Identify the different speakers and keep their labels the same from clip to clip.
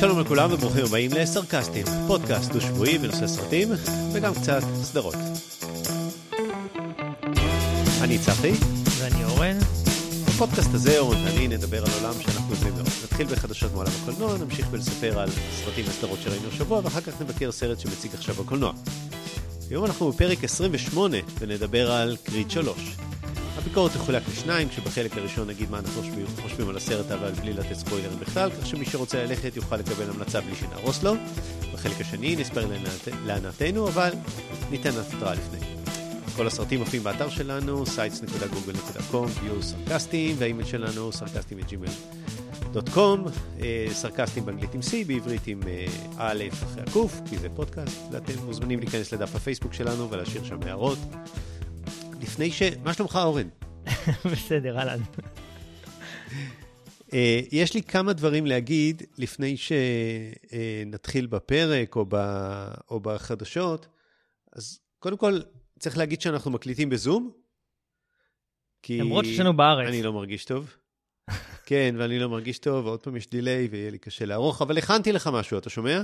Speaker 1: שלום לכולם וברוכים הבאים לסרקסטים, פודקאסט דו-שבועי בנושא סרטים וגם קצת סדרות. אני צחי.
Speaker 2: ואני אורן.
Speaker 1: בפודקאסט הזה אורן ואני נדבר על עולם שאנחנו אוהבים מאוד. נתחיל בחדשות מעולם הקולנוע, נמשיך ולספר על סרטים וסדרות שראינו השבוע ואחר כך נבקר סרט שמציג עכשיו בקולנוע. היום אנחנו בפרק 28 ונדבר על קריד 3. הביקורת תחולק לשניים, כשבחלק הראשון נגיד מה אנחנו חושבים, על הסרט, אבל בלי לתת ספוילרים בכלל, כך שמי שרוצה ללכת יוכל לקבל המלצה בלי שנהרוס לו. בחלק השני נספר להנאתנו, אבל ניתן התראה לפני. כל הסרטים מופיעים באתר שלנו, sites.google.com, view סרקסטים, והאימייל שלנו סרקסטים.gmail.com, סרקסטים באנגלית עם C, בעברית עם אה, א' אחרי הקוף, כי זה פודקאסט, ואתם מוזמנים להיכנס לדף הפייסבוק שלנו ולהשאיר שם הערות. לפני ש... מה שלומך, אורן?
Speaker 2: בסדר, אהלן.
Speaker 1: Uh, יש לי כמה דברים להגיד לפני שנתחיל בפרק או, ב, או בחדשות. אז קודם כל, צריך להגיד שאנחנו מקליטים בזום.
Speaker 2: כי... למרות שיש לנו בארץ.
Speaker 1: אני לא מרגיש טוב. כן, ואני לא מרגיש טוב, ועוד פעם יש דיליי ויהיה לי קשה לערוך, אבל הכנתי לך משהו, אתה שומע?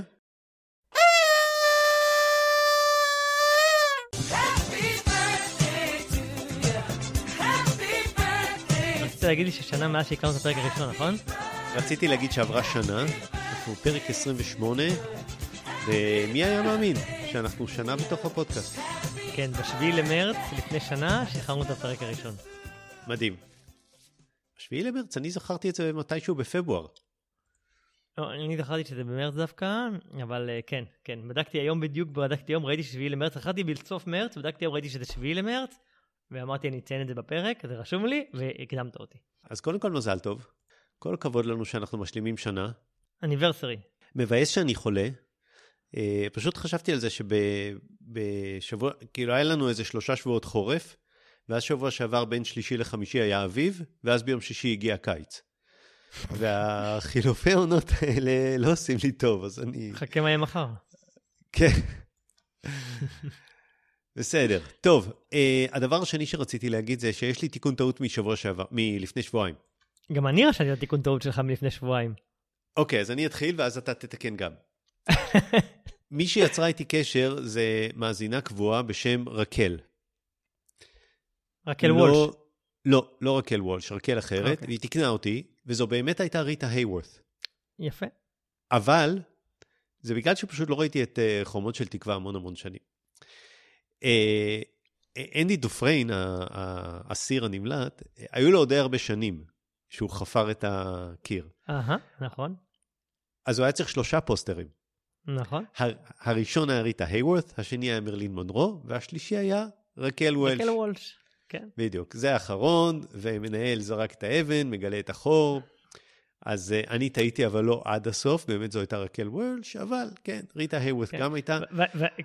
Speaker 2: להגיד לי ששנה מאז שהקמנו את הפרק הראשון, נכון?
Speaker 1: רציתי להגיד שעברה שנה, אנחנו פרק 28, ומי היה מאמין שאנחנו שנה בתוך הפודקאסט.
Speaker 2: כן, ב-7 למרץ, לפני שנה, שחררנו את הפרק הראשון.
Speaker 1: מדהים. ב-7 למרץ, אני זכרתי את זה מתישהו בפברואר.
Speaker 2: לא, אני זכרתי שזה במרץ דווקא, אבל uh, כן, כן. בדקתי היום בדיוק, בדקתי היום, ראיתי ש-7 למרץ, זכרתי בסוף מרץ, בדקתי היום, ראיתי שזה 7 למרץ, ואמרתי אני אציין את זה בפרק, זה רשום לי, והקדמת אותי.
Speaker 1: אז קודם כל מזל טוב. כל הכבוד לנו שאנחנו משלימים שנה.
Speaker 2: אניברסרי.
Speaker 1: מבאס שאני חולה. Uh, פשוט חשבתי על זה שבשבוע, כאילו היה לנו איזה שלושה שבועות חורף, ואז שבוע שעבר בין שלישי לחמישי היה אביב, ואז ביום שישי הגיע הקיץ. והחילופי העונות האלה לא עושים לי טוב, אז אני...
Speaker 2: חכה מה יהיה מחר.
Speaker 1: כן. בסדר. טוב, uh, הדבר השני שרציתי להגיד זה שיש לי תיקון טעות משבוע שעבר, מלפני שבועיים.
Speaker 2: גם אני רשמתי את התיקון טעות שלך מלפני שבועיים.
Speaker 1: אוקיי, אז אני אתחיל ואז אתה תתקן גם. מי שיצרה איתי קשר זה מאזינה קבועה בשם רקל.
Speaker 2: רקל לא, וולש.
Speaker 1: לא, לא רקל וולש, רקל אחרת, okay. אוקיי. והיא תיקנה אותי, וזו באמת הייתה ריטה הייוורת.
Speaker 2: יפה.
Speaker 1: אבל, זה בגלל שפשוט לא ראיתי את uh, חומות של תקווה המון המון שנים. אה, אנדי דופריין, האסיר הנמלט, היו לו די הרבה שנים שהוא חפר את הקיר.
Speaker 2: אהה, נכון.
Speaker 1: אז הוא היה צריך שלושה פוסטרים.
Speaker 2: נכון.
Speaker 1: הראשון היה ריטה הייוורת, השני היה מרלין מונרו, והשלישי היה רקל וולש.
Speaker 2: רקל וולש, כן.
Speaker 1: בדיוק. זה האחרון, ומנהל זרק את האבן, מגלה את החור. אז uh, אני טעיתי, אבל לא עד הסוף, באמת זו הייתה רקל וולש, אבל כן, ריטה הייוורת כן. גם הייתה.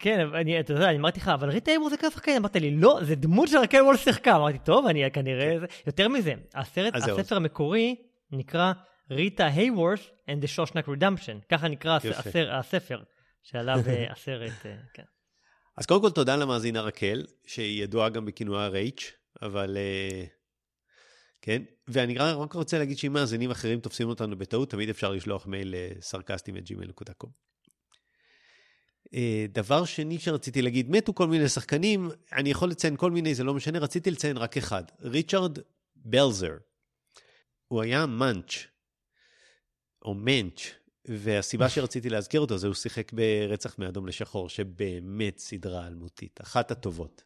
Speaker 2: כן, אני, אתה יודע, אני אמרתי לך, אבל ריטה הייוורת זה כזה שחקן, אמרת לי, לא, זה דמות של רקל וולש שיחקה. אמרתי, טוב, אני כנראה, כן. יותר מזה, הסרט, הספר המקורי נקרא ריטה הייוורת and the Shawshank Redemption, ככה נקרא הסר, הספר שעליו אה, הסרט, אה, כן.
Speaker 1: אז קודם כל תודה למאזינה רקל, שהיא ידועה גם בכינויה רייץ', אבל... Uh... כן? ואני רק רוצה להגיד שאם מאזינים אחרים תופסים אותנו בטעות, תמיד אפשר לשלוח מייל לסרקסטים את gmail.com. דבר שני שרציתי להגיד, מתו כל מיני שחקנים, אני יכול לציין כל מיני, זה לא משנה, רציתי לציין רק אחד, ריצ'רד בלזר. הוא היה מאנץ', או מענץ', והסיבה שרציתי להזכיר אותו זה הוא שיחק ברצח מאדום לשחור, שבאמת סדרה אלמותית, אחת הטובות.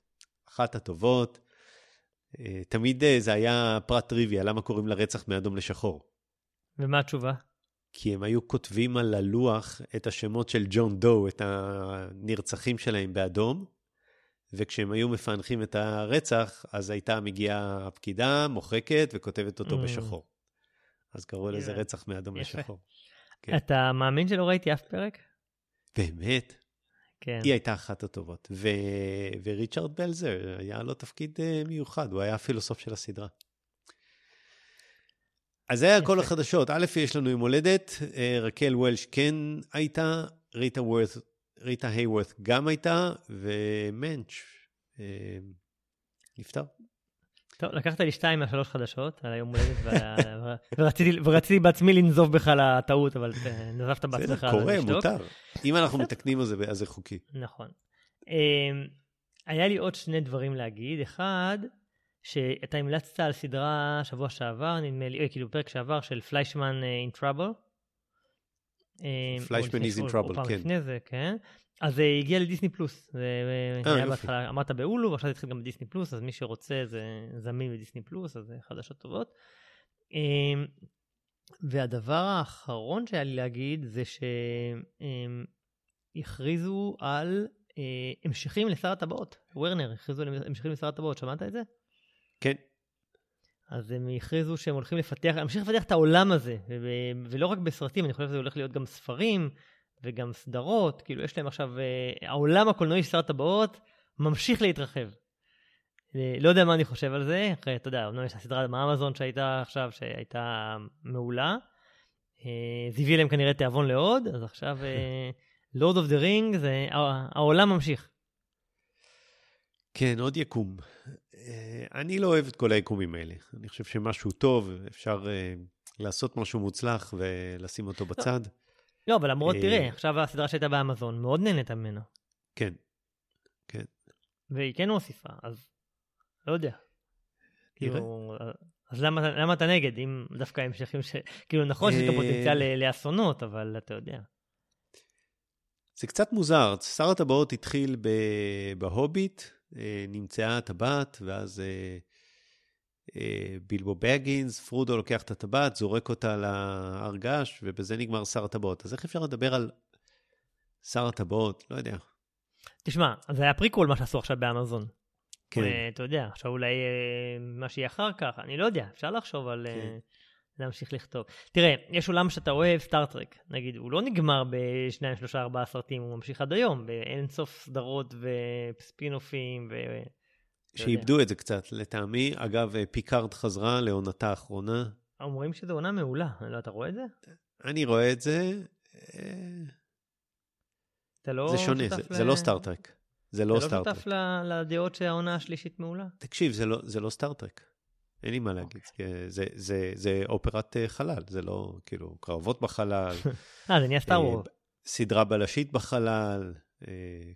Speaker 1: אחת הטובות, תמיד אה, זה היה פרט טריוויה, למה קוראים לרצח מאדום לשחור?
Speaker 2: ומה התשובה?
Speaker 1: כי הם היו כותבים על הלוח את השמות של ג'ון דו, את הנרצחים שלהם באדום, וכשהם היו מפענחים את הרצח, אז הייתה מגיעה הפקידה, מוחקת וכותבת אותו mm. בשחור. אז קראו לזה רצח מאדום יפה. לשחור.
Speaker 2: כן. אתה מאמין שלא ראיתי אף פרק?
Speaker 1: באמת? כן. היא הייתה אחת הטובות. ו... וריצ'רד בלזר, היה לו תפקיד uh, מיוחד, הוא היה הפילוסוף של הסדרה. אז זה היה כל החדשות. א', יש לנו יום הולדת, uh, רקל וולש כן הייתה, ריטה, וורת, ריטה הייוורת גם הייתה, ומנץ' uh, נפטר.
Speaker 2: טוב, לקחת לי שתיים מהשלוש חדשות על היום הולדת, ורציתי, ורציתי בעצמי לנזוף בך על הטעות, אבל נזפת בעצמך.
Speaker 1: בסדר, קורה, מותר. אם אנחנו מתקנים על זה, אז זה חוקי.
Speaker 2: נכון. אמ, היה לי עוד שני דברים להגיד. אחד, שאתה המלצת על סדרה שבוע שעבר, נדמה לי, כאילו פרק שעבר של פליישמן אין טראבל.
Speaker 1: פליישמן איז אין טראבל, כן.
Speaker 2: לפני זה, כן. אז זה אה, הגיע לדיסני פלוס. זה אה, היה בהתחלה, אמרת בהולו, ועכשיו זה התחיל גם בדיסני פלוס, אז מי שרוצה זה זמין בדיסני פלוס, אז זה חדשות טובות. אמ, והדבר האחרון שהיה לי להגיד זה שהכריזו על אה, המשכים לשר הטבעות. וורנר הכריזו על המשכים לשר הטבעות, שמעת את זה?
Speaker 1: כן.
Speaker 2: אז הם הכריזו שהם הולכים לפתח, להמשיך לפתח את העולם הזה, ולא רק בסרטים, אני חושב שזה הולך להיות גם ספרים, וגם סדרות, כאילו יש להם עכשיו, אה, העולם הקולנועי של שר הטבעות ממשיך להתרחב. אה, לא יודע מה אני חושב על זה, אחרי, אתה יודע, אמנם יש הסדרה מאמזון שהייתה עכשיו, שהייתה מעולה. אה, זה הביא להם כנראה תיאבון לעוד, אז עכשיו Lord of the Ring, העולם ממשיך.
Speaker 1: כן, עוד יקום. אני לא אוהב את כל היקומים האלה. אני חושב שמשהו טוב, אפשר לעשות משהו מוצלח ולשים אותו בצד. לא.
Speaker 2: אבל למרות, תראה, אה, עכשיו הסדרה שהייתה באמזון, מאוד נהניתי ממנה.
Speaker 1: כן, כן.
Speaker 2: והיא כן מוסיפה, אז לא יודע. כאילו, אז למה, למה אתה נגד, אם דווקא המשכים ש... כאילו, נכון שיש פוטנציאל אה, לאסונות, אבל אתה יודע.
Speaker 1: זה קצת מוזר, שר הטבעות התחיל בהוביט, אה, נמצאה הטבעת, ואז בילבו בגינס, פרודו לוקח את הטבעת, זורק אותה להר געש, ובזה נגמר שר הטבעות. אז איך אפשר לדבר על שר הטבעות? לא יודע.
Speaker 2: תשמע, זה היה פריקול מה שעשו עכשיו באמזון. כן. אה, אתה יודע, עכשיו אולי אה, מה שיהיה אחר כך, אני לא יודע, אפשר לחשוב על כן. להמשיך לכתוב. תראה, יש עולם שאתה אוהב, סטאר טרק, נגיד, הוא לא נגמר בשניים, שלושה, ארבעה סרטים, הוא ממשיך עד היום, באין סוף סדרות וספינופים ו...
Speaker 1: שאיבדו את זה קצת, לטעמי. אגב, אה, פיקארד חזרה לעונתה האחרונה.
Speaker 2: אומרים שזו עונה מעולה, לא, אתה רואה את זה?
Speaker 1: אני רואה את זה.
Speaker 2: אתה לא
Speaker 1: זה שונה, זה, ל... זה לא סטאר טרק. זה לא סטאר טרק.
Speaker 2: אתה לא שותף לדעות שהעונה השלישית מעולה?
Speaker 1: תקשיב, זה לא, זה לא סטאר טרק. אין לי מה להגיד. Okay. אוקיי. זה, זה, זה אופרת אה, חלל, זה לא, כאילו, קרבות בחלל.
Speaker 2: אה, זה נהיה סטאר וורס.
Speaker 1: סדרה בלשית בחלל,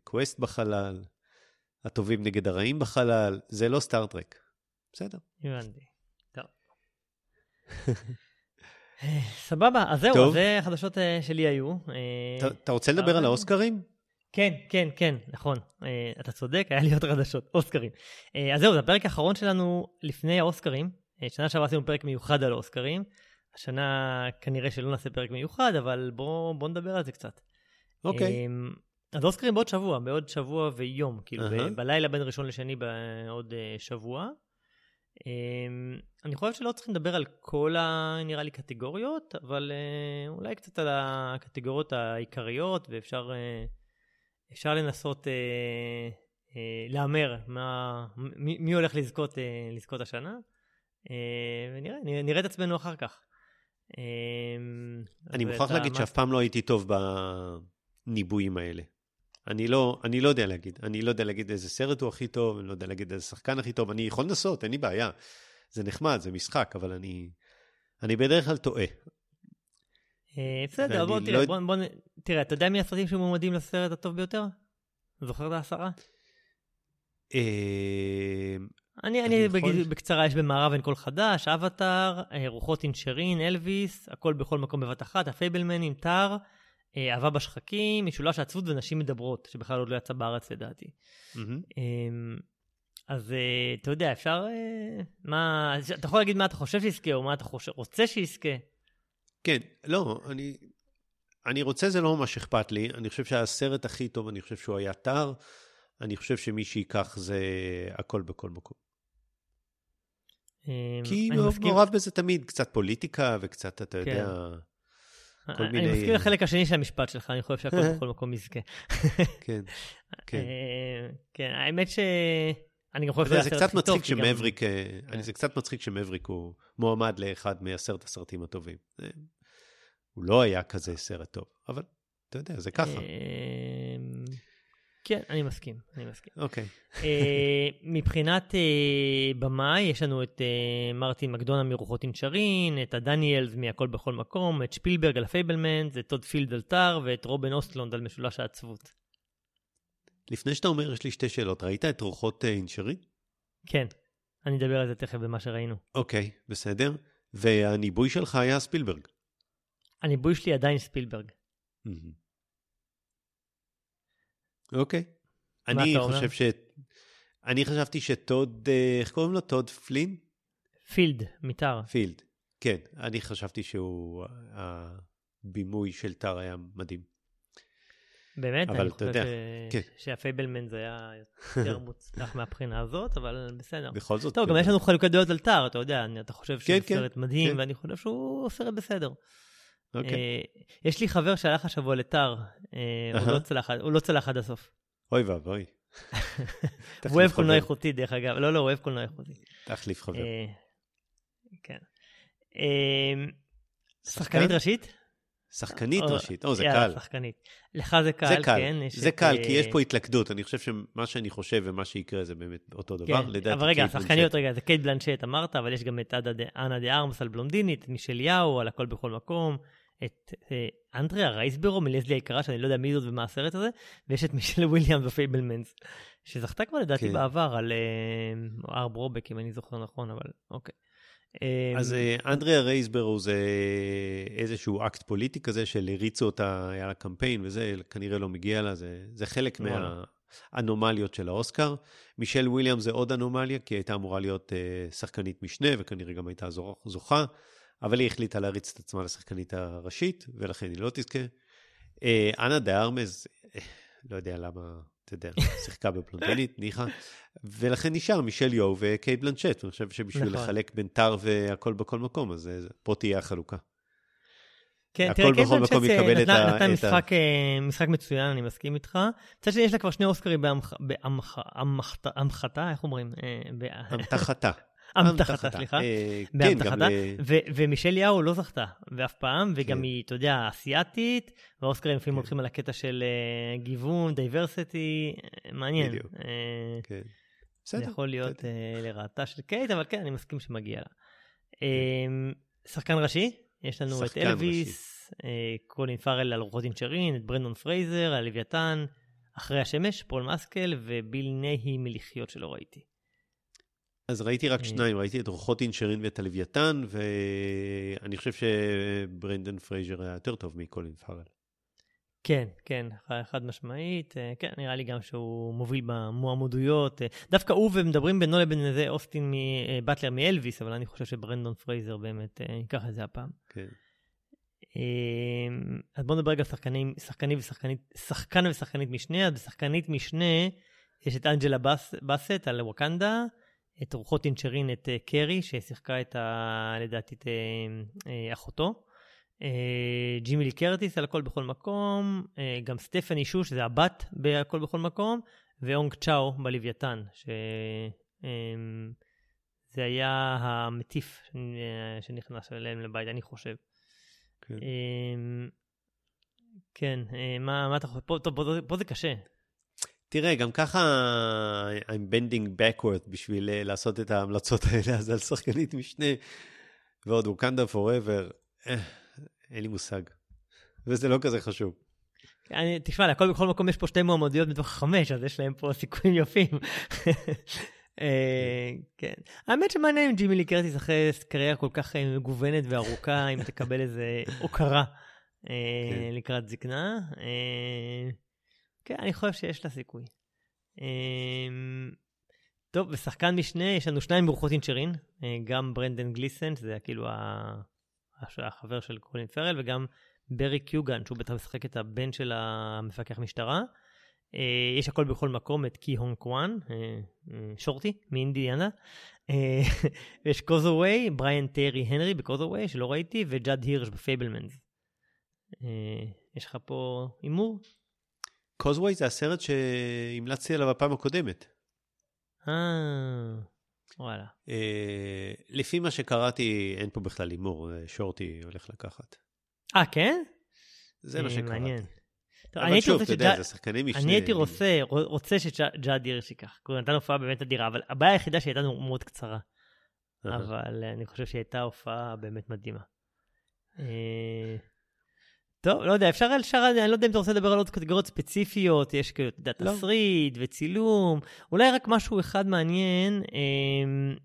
Speaker 1: quest בחלל. הטובים נגד הרעים בחלל, זה לא סטאר טרק. בסדר.
Speaker 2: הבנתי. טוב. סבבה, אז זהו, טוב. זה החדשות אה, שלי היו.
Speaker 1: אה, אתה רוצה לדבר על האוסקרים?
Speaker 2: כן, כן, כן, נכון. אה, אתה צודק, היה לי עוד חדשות, אוסקרים. אז זהו, זה הפרק האחרון שלנו לפני האוסקרים. שנה שעברה עשינו פרק מיוחד על האוסקרים. השנה כנראה שלא נעשה פרק מיוחד, אבל בואו בוא נדבר על זה קצת.
Speaker 1: אוקיי.
Speaker 2: אז אוסקרים בעוד שבוע, בעוד שבוע ויום, כאילו uh-huh. בלילה בין ראשון לשני בעוד uh, שבוע. Um, אני חושב שלא צריכים לדבר על כל ה... נראה לי קטגוריות, אבל uh, אולי קצת על הקטגוריות העיקריות, ואפשר uh, אפשר לנסות uh, uh, להמר מה, מי, מי הולך לזכות, uh, לזכות השנה, uh, ונראה, נראה את עצמנו אחר כך. Uh,
Speaker 1: אני מוכרח להגיד שאף פעם לא הייתי טוב בניבויים האלה. אני לא, אני לא יודע להגיד. אני לא יודע להגיד איזה סרט הוא הכי טוב, אני לא יודע להגיד איזה שחקן הכי טוב. אני יכול לנסות, אין לי בעיה. זה נחמד, זה משחק, אבל אני, אני בדרך כלל טועה.
Speaker 2: אה, בסדר, בוא תראה, לא בוא, בוא, תראה, אתה יודע מי הסרטים שמועמדים לסרט הטוב ביותר? זוכר את העשרה?
Speaker 1: אה,
Speaker 2: אני, אני בקצרה, יש במערב אין קול חדש, אבטאר, אה, רוחות אינשרין, אלוויס, הכל בכל מקום בבת אחת, הפייבלמנים, טאר. אה, אהבה בשחקים, משולש עצבות ונשים מדברות, שבכלל עוד לא יצא בארץ לדעתי. אמ, אז אה, אתה יודע, אפשר... אה, מה... אתה יכול להגיד מה אתה חושב שיזכה, או מה אתה חושב, רוצה שיזכה.
Speaker 1: כן, לא, אני... אני רוצה, זה לא ממש אכפת לי. אני חושב שהסרט הכי טוב, אני חושב שהוא היה טר. אני חושב שמי שייקח זה הכל בכל מקום. אמ, כי מעורב בזה תמיד קצת פוליטיקה וקצת, אתה כן. יודע...
Speaker 2: כל מיני... אני מסכים לחלק השני של המשפט שלך, אני חושב שהכל בכל מקום יזכה.
Speaker 1: כן, כן.
Speaker 2: אה, כן, האמת ש... אני גם
Speaker 1: חושב שזה קצת מצחיק שמאבריק, אה, כן. זה קצת מצחיק שמאבריק הוא מועמד לאחד מעשרת הסרטים הטובים. הוא לא היה כזה סרט טוב, אבל אתה יודע, זה ככה.
Speaker 2: כן, אני מסכים, אני מסכים.
Speaker 1: אוקיי.
Speaker 2: אה, מבחינת אה, במאי, יש לנו את אה, מרטין מקדונה מרוחות אינשרין, את הדניאלס מהכל בכל מקום, את שפילברג על הפייבלמנס, את טוד פילד על טאר, ואת רובן אוסטלונד על משולש העצבות.
Speaker 1: לפני שאתה אומר, יש לי שתי שאלות. ראית את רוחות אינשרין?
Speaker 2: כן, אני אדבר על זה תכף במה שראינו.
Speaker 1: אוקיי, בסדר. והניבוי שלך היה ספילברג.
Speaker 2: הניבוי שלי עדיין ספילברג.
Speaker 1: אוקיי. אני חושב ש... אני חשבתי שטוד, אה, איך קוראים לו? טוד פלין?
Speaker 2: פילד, מיתר.
Speaker 1: פילד, כן. אני חשבתי שהוא, הבימוי של טר היה מדהים.
Speaker 2: באמת, אני חושב ש... כן. שהפייבלמן זה היה יותר מוצלח מהבחינה הזאת, אבל בסדר.
Speaker 1: בכל זאת.
Speaker 2: טוב, כן. גם יש לנו חלוקת דעות על טאר, אתה יודע, אתה חושב שהוא כן, כן, סרט מדהים, כן. ואני חושב שהוא סרט בסדר. אוקיי. אה, יש לי חבר שהלך השבוע לטאר, אה, הוא לא צלח עד הסוף.
Speaker 1: אוי ואבוי.
Speaker 2: הוא אוהב קולנוע איכותי, דרך אגב. לא, לא, הוא אוהב קולנוע איכותי.
Speaker 1: תחליף חבר. אה,
Speaker 2: כן. שחקנית ראשית?
Speaker 1: שחקנית ראשית, או, זה קל.
Speaker 2: שחקנית. לך זה קל, זה קל. כן.
Speaker 1: זה קל, כי יש פה התלכדות. אני חושב שמה שאני חושב ומה שיקרה זה באמת אותו דבר.
Speaker 2: כן, אבל רגע, שחקניות, רגע, זה קייט בלנשט אמרת, אבל יש גם את אנה דה ארמס על בלונדינית, מישל יאו על הכל בכל מקום. את אה, אנדריה רייסברו מלזלי היקרה, שאני לא יודע מי זאת ומה הסרט הזה, ויש את מישל וויליאמס מפייבלמנס, שזכתה כבר לדעתי כן. בעבר על אה, הר ברוקבק, אם אני זוכר נכון, אבל אוקיי.
Speaker 1: אז אה, אנדריה רייסברו זה איזשהו אקט פוליטי כזה של הריצו אותה, היה לה קמפיין וזה, כנראה לא מגיע לה, זה, זה חלק מהאנומליות של האוסקר. מישל וויליאמס זה עוד אנומליה, כי היא הייתה אמורה להיות שחקנית משנה, וכנראה גם הייתה זוכה. אבל היא החליטה להריץ את עצמה לשחקנית הראשית, ולכן היא לא תזכה. אה, אנה דה ארמס, אה, לא יודע למה, אתה יודע, שיחקה בבלונדינית, ניחא, ולכן נשאר מישל יאו וקייט בלנצ'ט, אני חושב שבשביל נכון. לחלק בין טר והכל בכל מקום, אז אה, פה תהיה החלוקה.
Speaker 2: כן, תראה, קייט בלנצ'ט נתנה משחק, משחק מצוין, אני מסכים איתך. מצד שני, יש לה כבר שני אוסקרים בהמחתה, איך אומרים?
Speaker 1: המתחתה.
Speaker 2: אמתחתה, סליחה. אה, באמתחתה. ומישל יאו לא זכתה, ואף פעם, וגם כן. היא, אתה יודע, אסיאתית, והאוסקרים לפעמים כן. הולכים על הקטע של אה, גיוון, diversity, אה, מעניין. בדיוק. כן. בסדר. זה יכול להיות לרעתה של קייט, אבל כן, אני מסכים שמגיע לה. אמ, שחקן ראשי, יש לנו את אלוויס, קולין פארל על רוחות אינשרין, את ברנדון פרייזר, על לוויתן, אחרי השמש, פול מסקל וביל ניי מלחיות שלא ראיתי.
Speaker 1: אז ראיתי רק אה. שניים, ראיתי את רוחות אינשרין ואת הלוויתן, ואני חושב שברנדן פרייזר היה יותר טוב מקולין פארל.
Speaker 2: כן, כן, חד משמעית. אה, כן, נראה לי גם שהוא מוביל במועמדויות. אה, דווקא הוא ומדברים בינו לבין איזה אוסטין באטלר מאלוויס, אבל אני חושב שברנדון פרייזר באמת ייקח את זה הפעם. כן. אז בואו נדבר רגע על שחקנים, שחקנים ושחקנית, שחקן ושחקנית משנה. אז בשחקנית משנה יש את אנג'לה באסט על ווקנדה. את רוחות אינשרין, את אה, קרי, ששיחקה את, ה, לדעתי, את אה, uh, אחותו. ג'ימי לי קרטיס על הכל בכל מקום, גם סטפני שו, שזה הבת בהכל בכל מקום, ואונג צ'או בלוויתן, שזה uh, היה המטיף שנכנס אליהם לבית, אני חושב. כן, uh, כן מה, מה אתה חושב? פה, פה, פה זה קשה.
Speaker 1: תראה, גם ככה I'm bending backward בשביל אה, לעשות את ההמלצות האלה, אז על שחקנית משנה ועוד ווקנדה forever, אה, אין לי מושג. וזה לא כזה חשוב.
Speaker 2: אני, תשמע, לכל בכל מקום יש פה שתי מועמדויות מתוך חמש, אז יש להם פה סיכויים יפים. אה, כן. האמת שמעניין אם ג'ימי לי קרטיס אחרי קריירה כל כך מגוונת וארוכה, אם תקבל איזה הוקרה כן. לקראת זקנה. כן, אני חושב שיש לה סיכוי. אמ, טוב, ושחקן משנה, יש לנו שניים מרוחות אינשרין, אה, גם ברנדן גליסן, שזה כאילו החבר של קולין פארל, וגם ברי קיוגן, שהוא בטח משחק את הבן של המפקח משטרה. אה, יש הכל בכל מקום, את קי הונג קוואן, אה, שורטי, מאינדיאנה. יש Causeway, בריאן טיירי הנרי ב Causeway, שלא ראיתי, וג'אד הירש בפייבלמנס. יש לך פה הימור?
Speaker 1: קוזווי זה הסרט שהמלצתי עליו בפעם הקודמת.
Speaker 2: אה, וואלה.
Speaker 1: אה, לפי מה שקראתי, אין פה בכלל הימור, שורטי הולך לקחת.
Speaker 2: אה, כן?
Speaker 1: זה מה אה, שקראתי. מעניין. אבל שוב, אתה יודע, זה שחקנים
Speaker 2: משנה. אני הייתי רוצה, רוצה שג'אד הירש ייקח. הוא נתן הופעה באמת אדירה, אבל הבעיה היחידה שהייתה מאוד קצרה. אבל אני חושב שהיא הייתה הופעה באמת מדהימה. אה, טוב, לא יודע, אפשר על שאר, אני לא יודע אם אתה רוצה לדבר על עוד קטגוריות ספציפיות, יש כאילו, אתה יודע, לא. תסריט וצילום, אולי רק משהו אחד מעניין. אמ,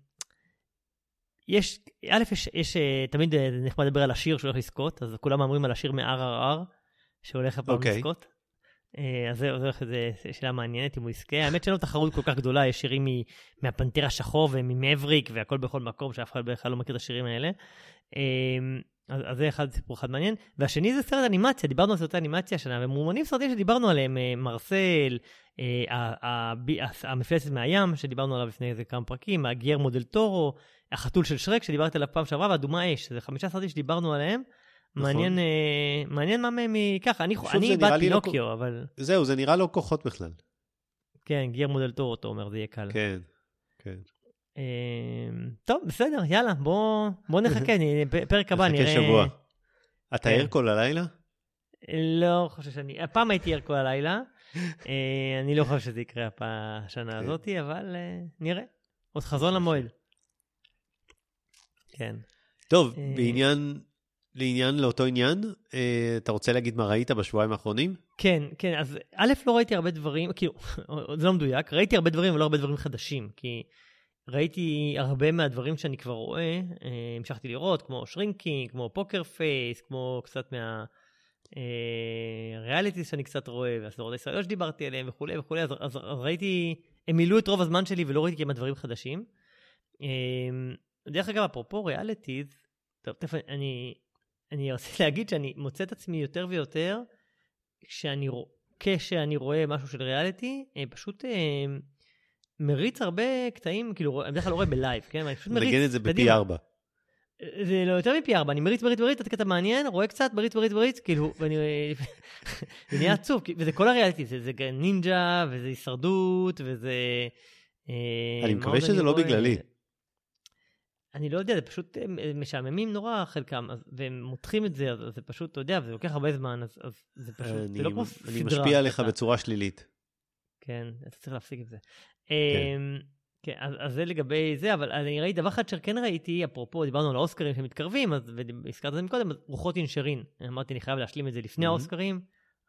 Speaker 2: יש, א', יש, יש אה, תמיד אה, נחמד לדבר על השיר שהולך לזכות, אז כולם אומרים על השיר מ-RRR, שהולך הפעם okay. אוקיי. לזכות. אה, אז זו שאלה מעניינת אם הוא יזכה. האמת שאין לו תחרות כל כך גדולה, יש שירים מהפנתר השחור וממבריק והכל בכל מקום, שאף אחד בכלל לא מכיר את השירים האלה. אז, אז זה אחד סיפור אחד מעניין. והשני זה סרט אנימציה, דיברנו על סרטי אנימציה השנה, ומומנים סרטים שדיברנו עליהם, אה, מרסל, אה, המפלצת מהים, שדיברנו עליו לפני איזה כמה פרקים, הגייר מודל טורו, החתול של שרק, שדיברתי עליו פעם שעברה, והדומה אש, זה חמישה סרטים שדיברנו עליהם. נכון. מעניין, אה, מעניין מה מהם ככה, אני, אני באתי לא נוקיו, לא... אבל...
Speaker 1: זהו, זה נראה לא כוחות בכלל.
Speaker 2: כן, גייר מודל טורו, אתה אומר, זה יהיה קל.
Speaker 1: כן, כן.
Speaker 2: אמ, טוב, בסדר, יאללה, בוא, בוא נחכה, פרק הבא נראה...
Speaker 1: נחכה שבוע. אתה ער כן. כל הלילה?
Speaker 2: לא חושב שאני... הפעם הייתי ער כל הלילה. אה, אני לא חושב שזה יקרה השנה כן. הזאת, אבל אה, נראה. עוד חזון למועד. כן.
Speaker 1: טוב, אה, בעניין, לעניין, לאותו עניין, אתה רוצה להגיד מה ראית בשבועיים האחרונים?
Speaker 2: כן, כן, אז א', לא ראיתי הרבה דברים, כאילו, זה לא מדויק, ראיתי הרבה דברים, אבל לא הרבה דברים חדשים, כי ראיתי הרבה מהדברים שאני כבר רואה, אה, המשכתי לראות, כמו Shrinking, כמו Poker Face, כמו קצת מה... ריאליטיז שאני קצת רואה, והסדרות הישראליות שדיברתי עליהן וכולי וכולי, אז, אז, אז ראיתי, הם מילאו את רוב הזמן שלי ולא ראיתי כמעט דברים חדשים. אה, דרך אגב, אפרופו ריאליטיז, טוב, תכף אני, אני רוצה להגיד שאני מוצא את עצמי יותר ויותר, כשאני, כשאני רואה משהו של ריאליטי, אה, פשוט מריץ הרבה קטעים, כאילו, אני בדרך כלל לא רואה בלייב, כן? אני פשוט מריץ.
Speaker 1: נגיד את זה בפי ארבע.
Speaker 2: זה לא יותר מפי ארבע, אני מריץ, מריץ, מריץ, עד קטע מעניין, רואה קצת, מריץ, מריץ, מריץ, כאילו, ואני... זה נהיה עצוב, וזה כל הריאליטי, זה, זה נינג'ה, וזה הישרדות, וזה...
Speaker 1: אה, אני מקווה שזה לא בגללי.
Speaker 2: אני לא יודע, זה פשוט משעממים נורא חלקם, והם מותחים את זה, אז זה פשוט, אתה יודע, וזה לוקח הרבה זמן, אז, זה פשוט, זה לא כמו סדרה.
Speaker 1: אני משפיע עליך בצורה שלילית.
Speaker 2: כן, אתה צריך להפסיק את זה. כן. אמ, כן, אז, אז זה לגבי זה, אבל אני ראיתי דבר אחד שכן ראיתי, אפרופו, דיברנו על האוסקרים שמתקרבים, אז והזכרת את זה מקודם, רוחות אינשרין. אמרתי, אני חייב להשלים את זה לפני mm-hmm. האוסקרים,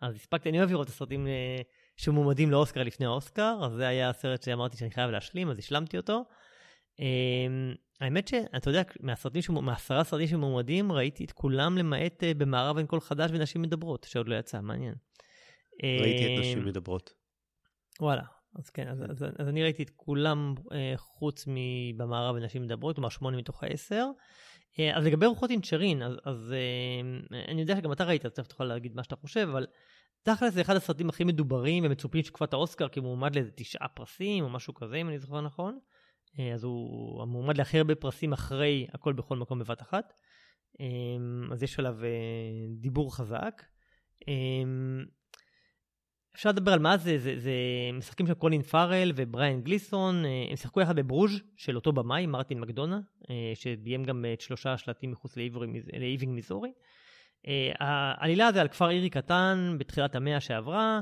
Speaker 2: אז הספקתי, אני אוהב לראות את הסרטים אה, שמועמדים לאוסקר לפני האוסקר, אז זה היה הסרט שאמרתי שאני חייב להשלים, אז השלמתי אותו. אמ, האמת שאתה יודע, מהסרטים, מעשרה סרטים שמועמדים, ראיתי את כולם למעט אה, במערב אין קול חדש ונשים מדברות, שעוד לא יצא, מעניין.
Speaker 1: ראיתי את נשים אמ, מדברות.
Speaker 2: וואלה, אז כן, אז, אז, אז אני ראיתי את כולם אה, חוץ מבמערב ונשים מדברות, כלומר שמונה מתוך העשר. אה, אז לגבי רוחות אינצ'רין, אז, אז אה, אני יודע שגם אתה ראית, אז תכף תוכל להגיד מה שאתה חושב, אבל תכל'ס זה אחד הסרטים הכי מדוברים ומצופים של תקופת האוסקר, כי הוא מועמד לאיזה תשעה פרסים או משהו כזה, אם אני זוכר נכון. אה, אז הוא המועמד להכי הרבה פרסים אחרי הכל בכל מקום בבת אחת. אה, אז יש עליו אה, דיבור חזק. אה, אפשר לדבר על מה זה, זה, זה משחקים של קולין פארל ובריאן גליסון, אה, הם שיחקו יחד בברוז' של אותו במאי, מרטין מקדונה, אה, שביים גם את שלושה שלטים מחוץ לאיבינג מיזורי. אה, העלילה זה על כפר אירי קטן בתחילת המאה שעברה,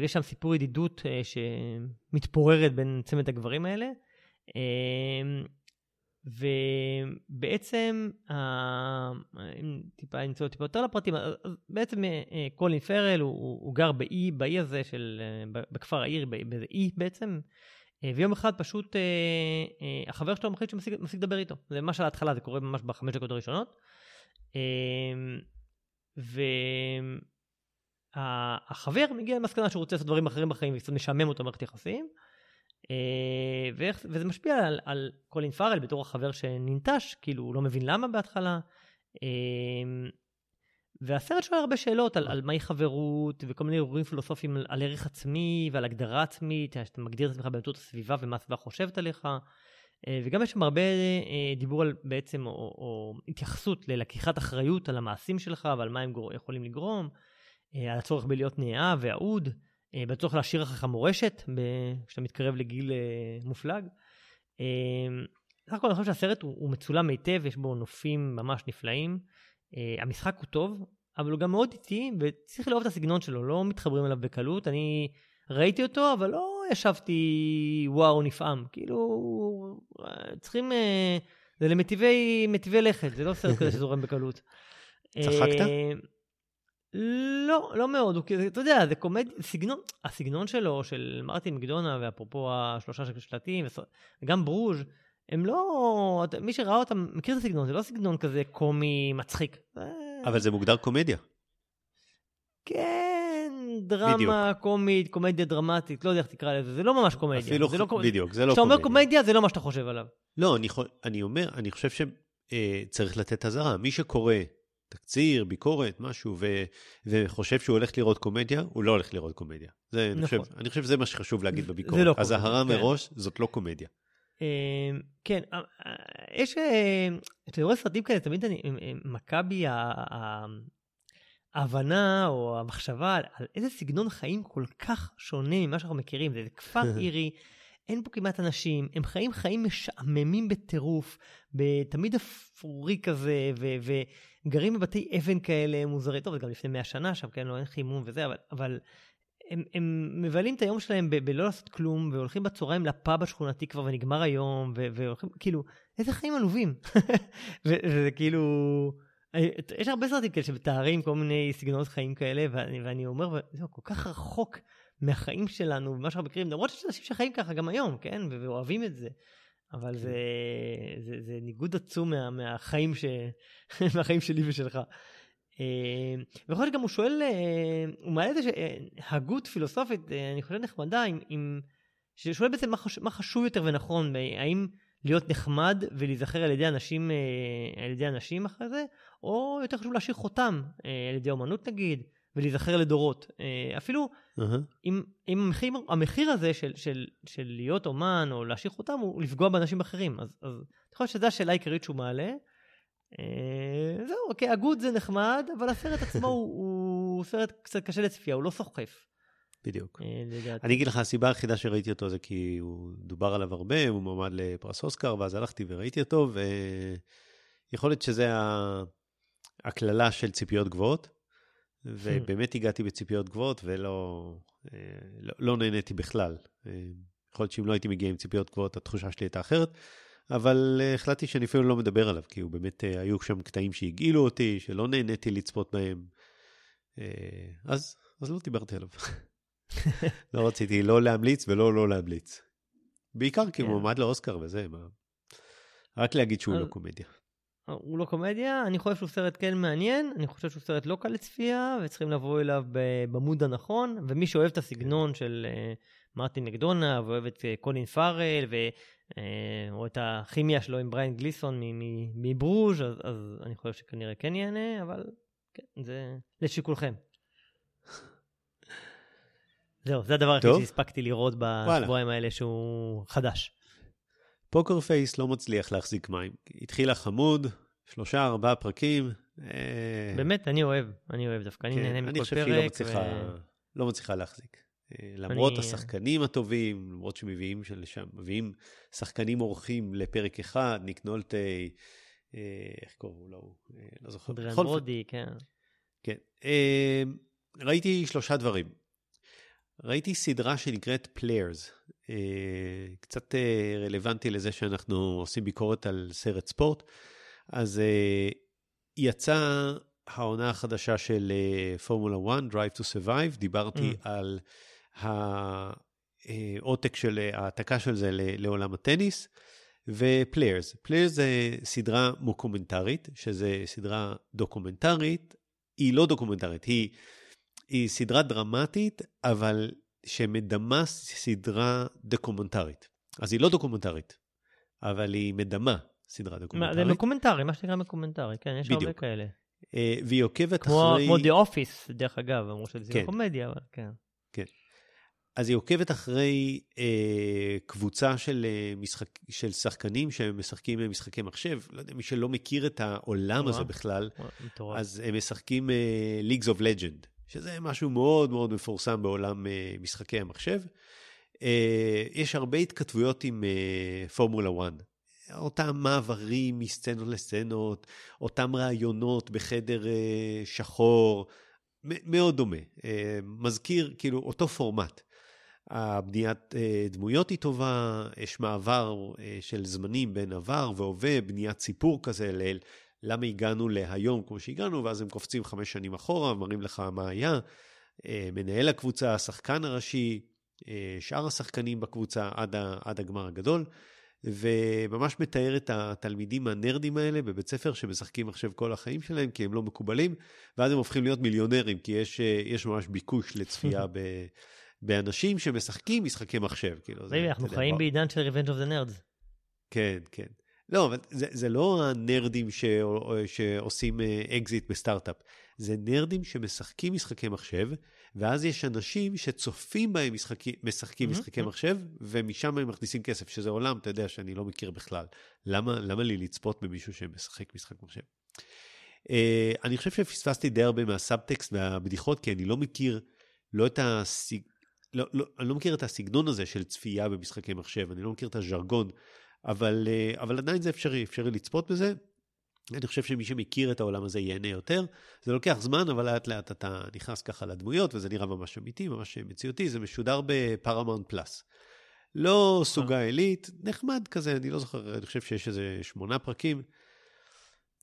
Speaker 2: ויש שם סיפור ידידות שמתפוררת בין צמד הגברים האלה. ובעצם, אם טיפה נצא טיפה יותר לפרטים, בעצם אה, אה, קולין פרל הוא, הוא, הוא גר באי, באי הזה של, אה, בכפר העיר, באיזה אי בעצם, ויום אחד פשוט החבר שלו מחליט שמפסיק לדבר איתו. זה ממש על ההתחלה, זה קורה ממש בחמש דקות הראשונות. והחבר מגיע למסקנה שהוא רוצה לעשות דברים אחרים בחיים וקצת משעמם אותו במערכת יחסים. אה, ואיך, וזה משפיע על, על קולין פארל בתור החבר שננטש, כאילו הוא לא מבין למה בהתחלה. אה, והסרט שואל הרבה שאלות על, על מהי חברות וכל מיני אירועים פילוסופיים על, על ערך עצמי ועל הגדרה עצמית, שאתה מגדיר את עצמך באמצעות הסביבה ומה הסביבה חושבת עליך. אה, וגם יש שם הרבה דיבור על בעצם, או, או התייחסות ללקיחת אחריות על המעשים שלך ועל מה הם גור, יכולים לגרום, על הצורך בלהיות נאהב ואהוד. אה, בצורך להשאיר אחריך מורשת כשאתה מתקרב לגיל אה, מופלג. בסך הכל אני חושב שהסרט הוא, הוא מצולם היטב, יש בו נופים ממש נפלאים. המשחק הוא טוב, אבל הוא גם מאוד איטי, וצריך לאהוב את הסגנון שלו, לא מתחברים אליו בקלות. אני ראיתי אותו, אבל לא ישבתי וואו נפעם. כאילו, צריכים... אה, זה למטיבי לכת, זה לא סרט כזה שזורם בקלות.
Speaker 1: צחקת?
Speaker 2: לא, לא מאוד, הוא, אתה יודע, זה קומד... סגנון, הסגנון שלו, של מרטין מקדונה, ואפרופו השלושה שלטים, וגם ברוז', הם לא... מי שראה אותם מכיר את הסגנון, זה לא סגנון כזה קומי מצחיק.
Speaker 1: אבל זה מוגדר קומדיה.
Speaker 2: כן, דרמה בדיוק. קומית, קומדיה דרמטית, לא יודע איך תקרא לזה, זה לא ממש קומדיה.
Speaker 1: אפילו,
Speaker 2: זה לא,
Speaker 1: בדיוק, זה לא
Speaker 2: קומדיה. כשאתה אומר קומדיה, זה לא מה שאתה חושב עליו.
Speaker 1: לא, אני, אני אומר, אני חושב שצריך אה, לתת אזהרה. מי שקורא תקציר, ביקורת, משהו, ו, וחושב שהוא הולך לראות קומדיה, הוא לא הולך לראות קומדיה. זה, נכון. אני, חושב, אני חושב שזה מה שחשוב להגיד בביקורת. לא אזהרה כן. מראש, זאת לא קומדיה.
Speaker 2: אמ, כן, אה, אה, יש, כשאני רואה סרטים כאלה, תמיד אני, מכבי, ההבנה או המחשבה על איזה סגנון חיים כל כך שונה ממה שאנחנו מכירים, זה כפר עירי. אין פה כמעט אנשים, הם חיים חיים משעממים בטירוף, תמיד אפורי כזה, ו- וגרים בבתי אבן כאלה מוזרים, טוב, זה גם לפני מאה שנה שם, כן, לא, אין חימום וזה, אבל, אבל הם, הם מבלים את היום שלהם ב- בלא לעשות כלום, והולכים בצהריים לפאב השכונתי כבר ונגמר היום, ו- והולכים, כאילו, איזה חיים עלובים. וזה כאילו... יש הרבה סרטים כאלה שמתארים כל מיני סגנונות חיים כאלה, ואני, ואני אומר, זה כל כך רחוק מהחיים שלנו, ומה שאנחנו מכירים, למרות שיש אנשים שחיים ככה גם היום, כן? ואוהבים את זה. אבל זה, כן. זה, זה ניגוד עצום מה, מהחיים, ש... מהחיים שלי ושלך. אה, ויכול להיות שגם הוא שואל, אה, הוא מעלה איזה אה, הגות פילוסופית, אני חושב נחמדה, עם, עם, ששואל בעצם מה, חשוב, מה חשוב יותר ונכון, האם להיות נחמד ולהיזכר על ידי אנשים, על ידי אנשים אחרי זה, או יותר חשוב להשאיר חותם על ידי אומנות נגיד, ולהיזכר לדורות. אפילו uh-huh. אם, אם המחיר, המחיר הזה של, של, של להיות אומן או להשאיר חותם הוא לפגוע באנשים אחרים. אז, אז אני חושב שזו השאלה העיקרית שהוא מעלה. אה, זהו, אוקיי, הגות זה נחמד, אבל הסרט עצמו הוא, הוא סרט קצת קשה לצפייה, הוא לא סוחף.
Speaker 1: בדיוק. אה, אני אגיד לך, הסיבה היחידה שראיתי אותו זה כי הוא דובר עליו הרבה, הוא מועמד לפרס אוסקר, ואז הלכתי וראיתי אותו, ויכול להיות שזה הקללה של ציפיות גבוהות, ובאמת הגעתי בציפיות גבוהות ולא אה, לא, לא נהניתי בכלל. יכול להיות שאם לא הייתי מגיע עם ציפיות גבוהות, התחושה שלי הייתה אחרת. אבל uh, החלטתי שאני אפילו לא מדבר עליו, כי הוא באמת, היו שם קטעים שהגעילו אותי, שלא נהניתי לצפות בהם. אז, אז לא דיברתי עליו. לא רציתי לא להמליץ ולא לא להמליץ. בעיקר כי הוא כן. מועמד לאוסקר וזה, מה... רק להגיד שהוא לא קומדיה.
Speaker 2: הוא לא קומדיה, אני חושב שהוא סרט כן מעניין, אני חושב שהוא סרט לא קל לצפייה, וצריכים לבוא אליו במוד הנכון, ומי שאוהב את הסגנון של מרטין מקדונה, ואוהב את קולין פארל, אה, או את הכימיה שלו עם בריין גליסון מברוז', אז, אז אני חושב שכנראה כן ייהנה, אבל כן, זה לשיקולכם. זהו, זה הדבר היחיד שהספקתי לראות בשבועיים האלה שהוא חדש.
Speaker 1: פוקר פייס לא מצליח להחזיק מים. התחילה חמוד, שלושה, ארבעה פרקים.
Speaker 2: אה, באמת, אני אוהב, אני אוהב דווקא, אני כן, נהנה מכל פרק. אני
Speaker 1: חושב שהיא לא מצליחה, לא מצליחה להחזיק. אה, למרות. השחקנים הטובים, למרות שמביאים לשם, מביאים שחקנים אורחים לפרק אחד, ניק נולטי, אה, איך קוראים לו? לא זוכר.
Speaker 2: דרן ברודי, כן.
Speaker 1: כן. ראיתי שלושה דברים. ראיתי סדרה שנקראת Players, קצת רלוונטי לזה שאנחנו עושים ביקורת על סרט ספורט. אז אה, יצאה העונה החדשה של פורמולה 1, Drive to Survive, דיברתי mm. על העותק של, העתקה של זה לעולם הטניס, ו Players. Players זה סדרה מוקומנטרית, שזה סדרה דוקומנטרית, היא לא דוקומנטרית, היא, היא סדרה דרמטית, אבל שמדמה סדרה דוקומנטרית. אז היא לא דוקומנטרית, אבל היא מדמה סדרה דוקומנטרית.
Speaker 2: זה מקומנטרי, מה שנקרא מקומנטרי, כן, יש בדיוק. הרבה כאלה.
Speaker 1: Uh, והיא עוקבת
Speaker 2: כמו,
Speaker 1: אחרי...
Speaker 2: כמו The Office, דרך אגב, אמרו שזה כן. קומדיה, אבל כן.
Speaker 1: כן. אז היא עוקבת אחרי אה, קבוצה של, אה, משחק, של שחקנים שמשחקים משחקי מחשב. לא יודע, מי שלא מכיר את העולם הזה בכלל, אז הם משחקים אה, Leagues of Legend, שזה משהו מאוד מאוד מפורסם בעולם אה, משחקי המחשב. אה, יש הרבה התכתבויות עם אה, פורמולה 1. אותם מעברים מסצנות לסצנות, אותם רעיונות בחדר אה, שחור, מאוד דומה. אה, מזכיר, כאילו, אותו פורמט. הבניית אה, דמויות היא טובה, יש מעבר אה, של זמנים בין עבר והווה, בניית סיפור כזה ל... למה הגענו להיום כמו שהגענו, ואז הם קופצים חמש שנים אחורה, מראים לך מה היה. אה, מנהל הקבוצה, השחקן הראשי, שאר השחקנים בקבוצה עד, ה, עד הגמר הגדול, וממש מתאר את התלמידים הנרדים האלה בבית ספר שמשחקים מחשב כל החיים שלהם, כי הם לא מקובלים, ואז הם הופכים להיות מיליונרים, כי יש, יש ממש ביקוש לצפייה ב... באנשים שמשחקים משחקי מחשב. כאילו,
Speaker 2: זה, אנחנו חיים בעידן של Revenge of the Nerds.
Speaker 1: כן, כן. לא, אבל זה, זה לא הנרדים ש, שעושים אקזיט אה, בסטארט-אפ, זה נרדים שמשחקים משחקי מחשב, ואז יש אנשים שצופים בהם משחקי, משחקים mm-hmm. משחקי מחשב, ומשם הם מכניסים כסף, שזה עולם, אתה יודע, שאני לא מכיר בכלל. למה, למה לי לצפות במישהו שמשחק משחק מחשב? אה, אני חושב שפספסתי די הרבה מהסאבטקסט והבדיחות, כי אני לא מכיר לא את הסיג... לא, לא, אני לא מכיר את הסגנון הזה של צפייה במשחקי מחשב, אני לא מכיר את הז'רגון, אבל, אה, אבל עדיין זה אפשרי, אפשרי לצפות בזה. אני חושב שמי שמכיר את העולם הזה ייהנה יותר. זה לוקח זמן, אבל לאט לאט אתה נכנס ככה לדמויות, וזה נראה ממש אמיתי, ממש מציאותי. זה משודר בפרמאונט פלאס. לא סוגה עילית, נחמד כזה, אני לא זוכר, אני חושב שיש איזה שמונה פרקים.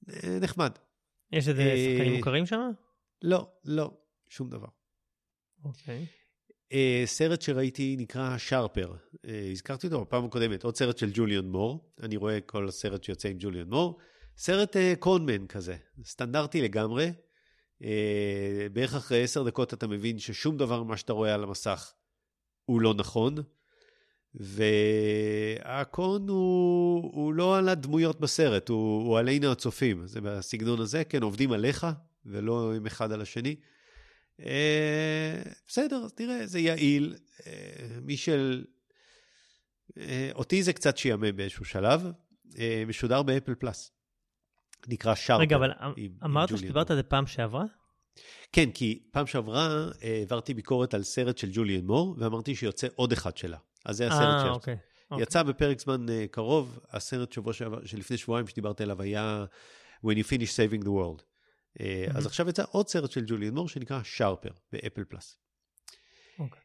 Speaker 1: אה, נחמד.
Speaker 2: יש איזה אה, שחקנים מוכרים שם?
Speaker 1: לא, לא, שום דבר.
Speaker 2: אוקיי. Okay.
Speaker 1: Uh, סרט שראיתי נקרא שרפר, uh, הזכרתי אותו בפעם הקודמת, עוד סרט של ג'וליאן מור, אני רואה כל הסרט שיוצא עם ג'וליאן מור, סרט uh, קונמן כזה, סטנדרטי לגמרי, בערך אחרי עשר דקות אתה מבין ששום דבר ממה שאתה רואה על המסך הוא לא נכון, והקון הוא, הוא לא על הדמויות בסרט, הוא, הוא עלינו הצופים, זה בסגנון הזה, כן, עובדים עליך ולא עם אחד על השני. אה, בסדר, תראה, זה יעיל. אה, מי של... אה, אותי זה קצת שיאמם באיזשהו שלב. משודר באפל פלאס. נקרא שרפר.
Speaker 2: רגע, אבל אמרת שדיברת על זה פעם שעברה?
Speaker 1: כן, כי פעם שעברה העברתי ביקורת על סרט של ג'וליאן מור, ואמרתי שיוצא עוד אחד שלה. אז זה הסרט שיצא. אוקיי, אוקיי. יצא בפרק זמן קרוב, הסרט שבוע שעבר, שלפני שבועיים שדיברתי עליו היה When you finish saving the world. Mm-hmm. אז עכשיו יצא עוד סרט של ג'וליאן מור שנקרא Sharper ב Apple Plus.
Speaker 2: אוקיי.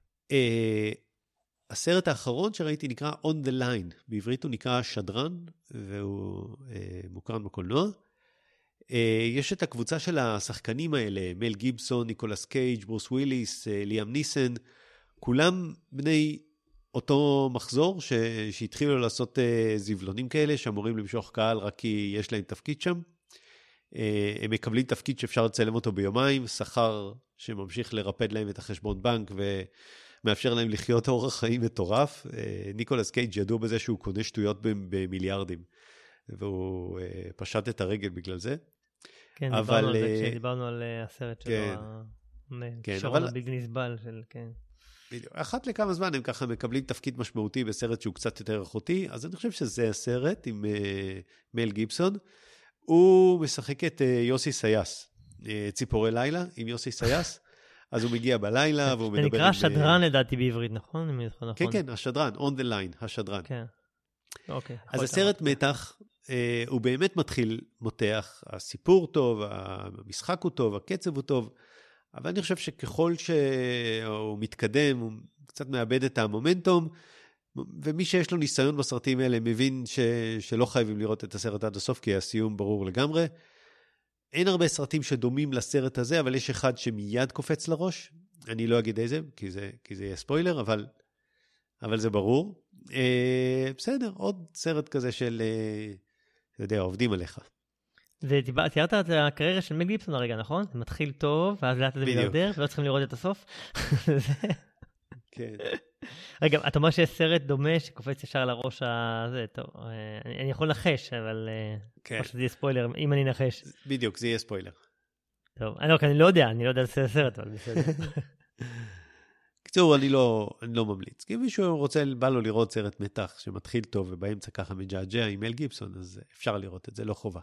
Speaker 1: הסרט האחרון שראיתי נקרא On the Line, בעברית הוא נקרא שדרן, והוא אה, מוקרן בקולנוע. אה, יש את הקבוצה של השחקנים האלה, מל גיבסון, ניקולס קייג', ברוס וויליס, אה, ליאם ניסן, כולם בני אותו מחזור ש... שהתחילו לעשות uh, זבלונים כאלה, שאמורים למשוך קהל רק כי יש להם תפקיד שם. אה, הם מקבלים תפקיד שאפשר לצלם אותו ביומיים, שכר שממשיך לרפד להם את החשבון בנק ומאפשר להם לחיות אורח חיים מטורף. אה, ניקולס קייג' ידוע בזה שהוא קונה שטויות במיליארדים, והוא אה, פשט את הרגל בגלל זה.
Speaker 2: כן, אבל... דיברנו על זה כשדיברנו על הסרט שלו, כן, כן, שרון אבל... הבלתי נסבל של, כן.
Speaker 1: בדיוק. אחת לכמה זמן הם ככה מקבלים תפקיד משמעותי בסרט שהוא קצת יותר איכותי, אז אני חושב שזה הסרט עם אה, מל גיבסון. הוא משחק את אה, יוסי סיאס, אה, ציפורי לילה עם יוסי סיאס. אז הוא מגיע בלילה והוא מדבר.
Speaker 2: זה נקרא שדרן לדעתי בעברית, נכון?
Speaker 1: נכון. כן, כן, השדרן, On the Line, השדרן.
Speaker 2: כן. אוקיי.
Speaker 1: אז הסרט מתח, אה, הוא באמת מתחיל מותח, הסיפור טוב, המשחק הוא טוב, הקצב הוא טוב, אבל אני חושב שככל שהוא מתקדם, הוא קצת מאבד את המומנטום, ומי שיש לו ניסיון בסרטים האלה מבין ש, שלא חייבים לראות את הסרט עד הסוף, כי הסיום ברור לגמרי. אין הרבה סרטים שדומים לסרט הזה, אבל יש אחד שמיד קופץ לראש. אני לא אגיד איזה, כי זה, כי זה יהיה ספוילר, אבל, אבל זה ברור. אה, בסדר, עוד סרט כזה של, אה, אתה יודע, עובדים עליך.
Speaker 2: ותיארת את הקריירה של מג גיפסון הרגע, נכון? זה מתחיל טוב, ואז לאט זה מיליארדר, ולא צריכים לראות את הסוף.
Speaker 1: כן.
Speaker 2: רגע, אתה אומר שיש סרט דומה שקופץ ישר לראש הזה, טוב, אה, אני, אני יכול לנחש, אבל... אה, כן. או שזה יהיה ספוילר, אם אני אנחש.
Speaker 1: בדיוק, זה יהיה ספוילר.
Speaker 2: טוב, אני לא, אני לא יודע, אני לא יודע על סרט, אבל בסדר.
Speaker 1: בקיצור, אני לא, אני לא ממליץ. כי מישהו רוצה, בא לו לראות סרט מתח שמתחיל טוב ובאמצע ככה מג'עג'ע עם אל גיבסון, אז אפשר לראות את זה, לא חובה.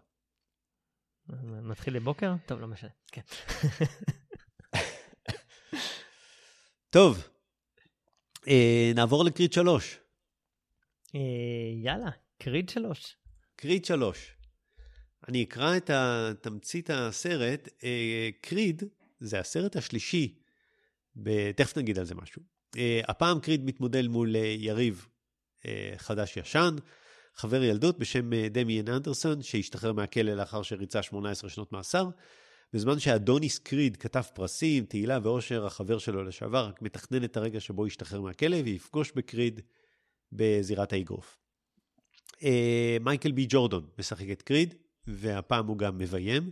Speaker 2: מתחיל לבוקר? טוב, לא משנה, כן.
Speaker 1: טוב, אה, נעבור לקריד שלוש.
Speaker 2: אה, יאללה, קריד שלוש.
Speaker 1: קריד 3. אני אקרא את תמצית הסרט. קריד זה הסרט השלישי, תכף נגיד על זה משהו. הפעם קריד מתמודד מול יריב חדש-ישן, חבר ילדות בשם דמיאן אנדרסון, שהשתחרר מהכלא לאחר שריצה 18 שנות מאסר. בזמן שאדוניס קריד קטף פרסים, תהילה ואושר, החבר שלו לשעבר, רק מתכנן את הרגע שבו ישתחרר מהכלא ויפגוש בקריד בזירת האגרוף. אה, מייקל בי ג'ורדון משחק את קריד, והפעם הוא גם מביים.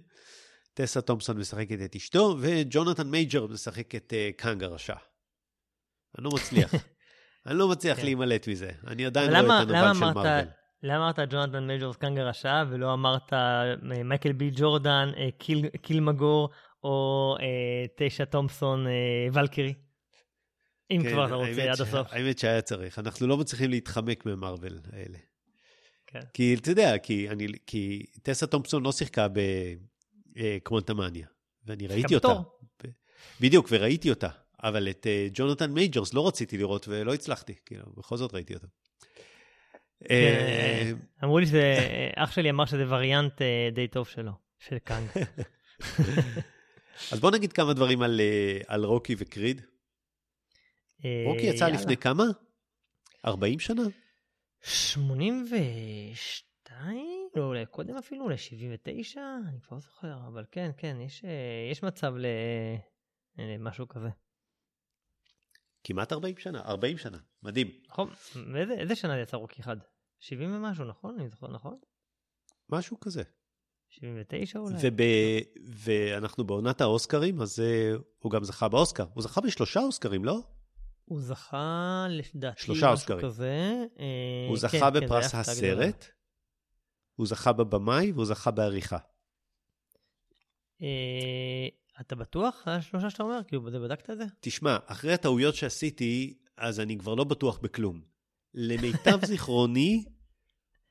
Speaker 1: טסה תומפסון משחקת את אשתו, וג'ונתן מייג'ורס משחק את אה, קאנג הרשע. אני לא מצליח. אני לא מצליח כן. להימלט מזה. אני עדיין רואה את הנבל של מרוויל.
Speaker 2: למה אמרת ג'ונתן מייג'ורס קאנג הרשע, ולא אמרת אה, מייקל בי ג'ורדן, קיל, קילמונגר, או טסה תומפסון ולקירי? אם כן, כבר אתה רוצה עד הסוף.
Speaker 1: האמת שהיה צריך. אנחנו לא מצליחים להתחמק ממרוויל האלה. כן. כי אתה יודע, כי, אני, כי טסה תומפסון לא שיחקה בקוונטמניה, אה, ואני ראיתי אותה. ב, בדיוק, וראיתי אותה. אבל את ג'ונתן מייג'ורס לא רציתי לראות ולא הצלחתי, כאילו, בכל זאת ראיתי אותו.
Speaker 2: כן, אה, אמרו לי שאח שלי אמר שזה וריאנט די טוב שלו, של קאנג.
Speaker 1: אז בוא נגיד כמה דברים על, על רוקי וקריד. רוקי יצא לפני כמה? 40 שנה?
Speaker 2: 82? לא, אולי קודם אפילו, אולי 79? אני כבר לא זוכר, אבל כן, כן, יש, אה, יש מצב למשהו כזה.
Speaker 1: כמעט 40 שנה, 40 שנה, מדהים.
Speaker 2: נכון, ואיזה, איזה שנה יצא רוקי אחד? 70 ומשהו, נכון? אני זוכר נכון?
Speaker 1: משהו כזה.
Speaker 2: 79 אולי.
Speaker 1: וב, ואנחנו בעונת האוסקרים, אז uh, הוא גם זכה באוסקר. הוא זכה בשלושה אוסקרים, לא?
Speaker 2: הוא זכה, לדעתי,
Speaker 1: שלושה אוסקרים.
Speaker 2: כזה.
Speaker 1: הוא כן, זכה כן, בפרס הסרט, הוא זכה בבמאי והוא זכה בעריכה.
Speaker 2: אתה בטוח? השלושה שאתה אומר? כאילו, בדקת את זה?
Speaker 1: תשמע, אחרי הטעויות שעשיתי, אז אני כבר לא בטוח בכלום. למיטב זיכרוני,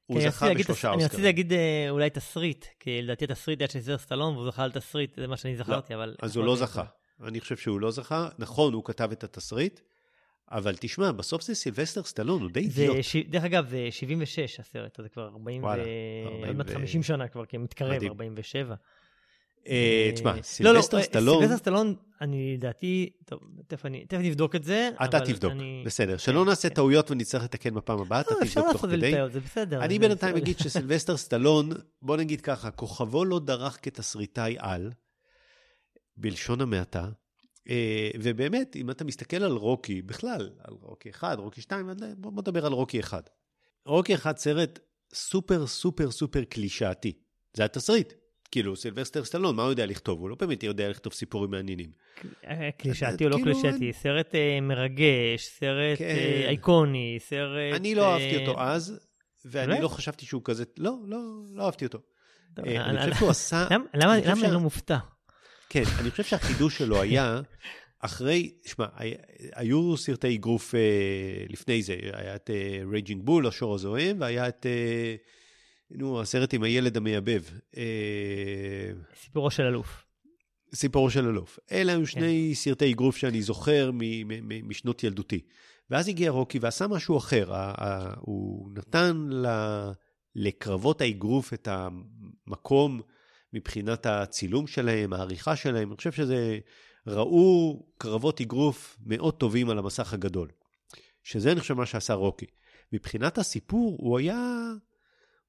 Speaker 1: הוא זכה בשלושה אוסקרים.
Speaker 2: אני רציתי להגיד אה, אולי תסריט, כי לדעתי התסריט היה של סר סטלון, והוא זכה על תסריט, זה מה שאני לא, זכרתי, אבל...
Speaker 1: אז הוא לא זכה. אני חושב שהוא לא זכה. נכון, הוא כתב את התסריט, אבל תשמע, בסוף זה סילבסטר סטלון, הוא די אידיוט.
Speaker 2: דרך אגב, זה 76 הסרט, זה כבר 40 וואלה, ו... 40 ו... 50 שנה כבר, כי מתקרב, מדהים. 47.
Speaker 1: אה, תשמע, סילבסטר לא, לא, סטלון...
Speaker 2: סילבסטר סטלון, אני לדעתי, טוב, תכף אני, נבדוק את זה.
Speaker 1: אתה תבדוק. בסדר. שלא כן, נעשה כן. טעויות ונצטרך לתקן בפעם הבאה, אתה תבדוק תוך כדי.
Speaker 2: זה בסדר.
Speaker 1: אני בינתיים אגיד שסילבסטר סטלון, בוא נגיד ככה, כוכבו לא דרך כתסריטאי על, בלשון המעטה, אה, ובאמת, אם אתה מסתכל על רוקי, בכלל, על רוקי 1, רוקי 2, בוא נדבר על רוקי 1. רוקי 1 סרט סופר סופר סופר קלישאתי. זה התסריט. כאילו, סילבסטר סטלון, מה הוא יודע לכתוב? הוא לא באמת יודע לכתוב סיפורים מעניינים.
Speaker 2: אה, קלישאתי או לא כאילו, קלישאתי, סרט אה, מרגש, סרט כן. איקוני, סרט...
Speaker 1: אני לא אהבתי אותו אז, ואני לא חשבתי שהוא כזה... לא, לא, לא אהבתי אותו. אני חושב שהוא עשה...
Speaker 2: למה אני לא מופתע?
Speaker 1: כן, אני חושב שהחידוש שלו היה, אחרי, שמע, היו סרטי אגרוף אה, לפני זה, היה את Raging Bull, השור הזוהם, והיה את, אה, נו, הסרט עם הילד המייבב. אה,
Speaker 2: סיפורו של אלוף.
Speaker 1: סיפורו של אלוף. אלה היו שני כן. סרטי אגרוף שאני זוכר משנות ילדותי. ואז הגיע רוקי ועשה משהו אחר. הוא נתן לקרבות האגרוף את המקום מבחינת הצילום שלהם, העריכה שלהם. אני חושב שזה, ראו קרבות אגרוף מאוד טובים על המסך הגדול. שזה אני חושב מה שעשה רוקי. מבחינת הסיפור, הוא היה,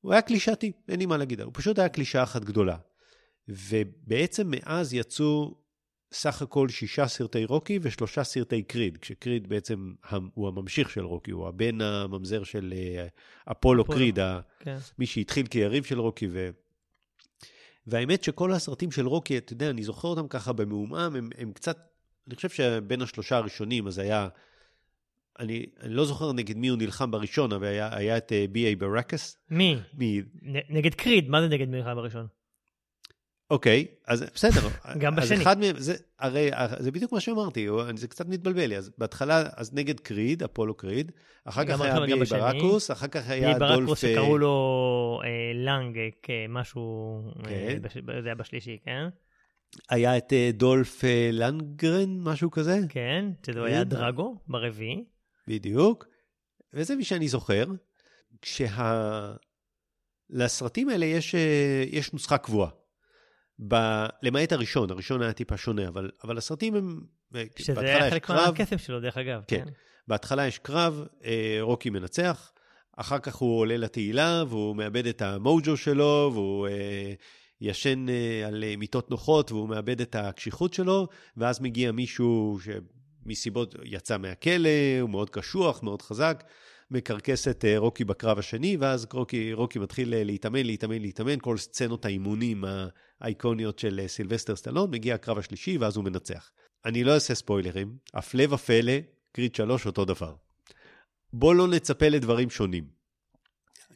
Speaker 1: הוא היה קלישאתי, אין לי מה להגיד, הוא פשוט היה קלישאה אחת גדולה. ובעצם מאז יצאו סך הכל שישה סרטי רוקי ושלושה סרטי קריד, כשקריד בעצם הוא הממשיך של רוקי, הוא הבן הממזר של אה, אפולו, אפולו. קריד, כן. מי שהתחיל כיריב של רוקי, ו... והאמת שכל הסרטים של רוקי, אתה יודע, אני זוכר אותם ככה במעומעם, הם, הם קצת, אני חושב שבין השלושה הראשונים, אז היה, אני, אני לא זוכר נגד מי הוא נלחם בראשון, אבל היה, היה את בי.איי uh, ברקס.
Speaker 2: מי? מי? נגד קריד, מה זה נגד מי נלחם בראשון?
Speaker 1: אוקיי, אז בסדר.
Speaker 2: גם בשני.
Speaker 1: אז אחד מהם, זה, הרי זה בדיוק מה שאמרתי, זה קצת מתבלבל לי. אז בהתחלה, אז נגד קריד, אפולו קריד, אחר כך היה בי ברקוס, אחר כך היה דולף... בי ברקוס
Speaker 2: שקראו לו אה, לנג, משהו, אה, כן. זה היה בשלישי, כן?
Speaker 1: היה את אה, דולף אה, לנגרן, משהו כזה?
Speaker 2: כן, שזה היה כן. דרגו ברביעי.
Speaker 1: בדיוק. וזה מי שאני זוכר. כשה... לסרטים האלה יש, אה, יש נוסחה קבועה. ב... למעט הראשון, הראשון היה טיפה שונה, אבל, אבל הסרטים הם...
Speaker 2: שזה היה חלק מהקסם שלו, דרך אגב.
Speaker 1: כן. כן. בהתחלה יש קרב, אה, רוקי מנצח, אחר כך הוא עולה לתהילה, והוא מאבד את המוג'ו שלו, והוא אה, ישן אה, על אה, מיטות נוחות, והוא מאבד את הקשיחות שלו, ואז מגיע מישהו שמסיבות יצא מהכלא, הוא מאוד קשוח, מאוד חזק, מקרקס את אה, רוקי בקרב השני, ואז רוקי, רוקי מתחיל אה, להתאמן, להתאמן, להתאמן, כל סצנות האימונים האייקוניות של אה, סילבסטר סטלון, מגיע הקרב השלישי, ואז הוא מנצח. אני לא אעשה ספוילרים, הפלא ופלא, קריד 3 אותו דבר. בוא לא נצפה לדברים שונים.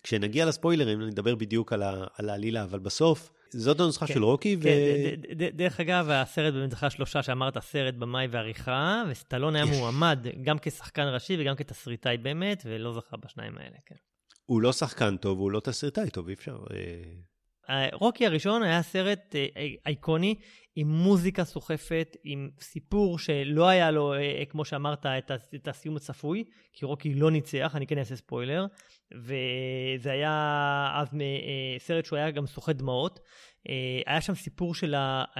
Speaker 1: כשנגיע לספוילרים, אני אדבר בדיוק על העלילה, אבל בסוף, זאת הנוסחה כן, של רוקי.
Speaker 2: כן, ו... דרך אגב, הסרט באמת זכה שלושה שאמרת, סרט, במאי ועריכה, וסטלון היה מועמד גם כשחקן ראשי וגם כתסריטאי באמת, ולא זכה בשניים האלה, כן.
Speaker 1: הוא לא שחקן טוב, הוא לא תסריטאי טוב, אי אפשר...
Speaker 2: אה, רוקי הראשון היה סרט אה, אייקוני עם מוזיקה סוחפת, עם סיפור שלא היה לו, אה, כמו שאמרת, את הסיום הצפוי, כי רוקי לא ניצח, אני כן אעשה ספוילר, וזה היה אז סרט שהוא היה גם סוחט דמעות. היה שם סיפור של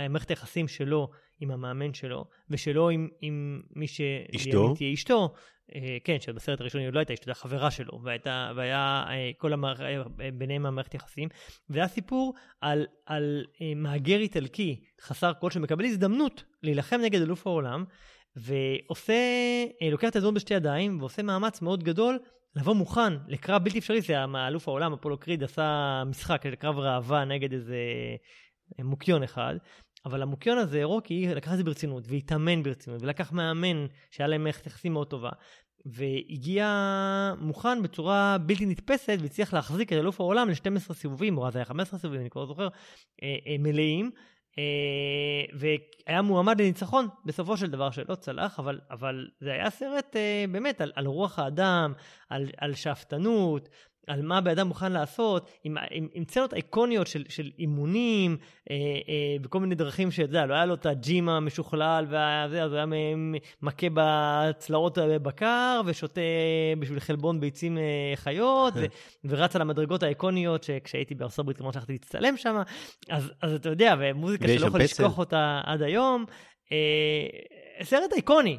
Speaker 2: מערכת היחסים שלו עם המאמן שלו, ושלו עם, עם מי ש...
Speaker 1: אשתו?
Speaker 2: תהיה אשתו, אה, כן, שבסרט הראשון היא לא הייתה אשתו, הייתה חברה שלו, והייתה, והיה אה, כל המערכ... אה, ביניהם המערכת יחסים. וזה היה סיפור על, על מהגר איטלקי חסר כל שמקבל הזדמנות להילחם נגד אלוף העולם, ועושה, לוקח את הזמן בשתי ידיים, ועושה מאמץ מאוד גדול לבוא מוכן לקרב בלתי אפשרי, זה אלוף העולם, אפולו קריד עשה משחק, קרב ראווה נגד איזה מוקיון אחד, אבל המוקיון הזה, רוקי, לקח את זה ברצינות, והתאמן ברצינות, ולקח מאמן שהיה להם מערכת יחסים מאוד טובה, והגיע מוכן בצורה בלתי נתפסת, והצליח להחזיק את אלוף העולם ל-12 סיבובים, או אז היה 15 סיבובים, אני כבר לא זוכר, אה, אה, מלאים. Uh, והיה מועמד לניצחון בסופו של דבר שלא צלח, אבל, אבל זה היה סרט באמת על, על רוח האדם, על, על שאפתנות, על מה בן אדם מוכן לעשות, עם, עם, עם צנות איקוניות של, של אימונים אה, אה, וכל מיני דרכים שאתה יודע, לא היה לו את הג'ים המשוכלל וזה, אז הוא היה מכה בצלעות בקר ושותה בשביל חלבון ביצים אה, חיות ו, ורץ על המדרגות האיקוניות שכשהייתי בארצות הברית כמובן שהלכתי להצטלם שם, אז, אז אתה יודע, ומוזיקה שלא יכול לשכוח אותה עד היום, אה, סרט איקוני.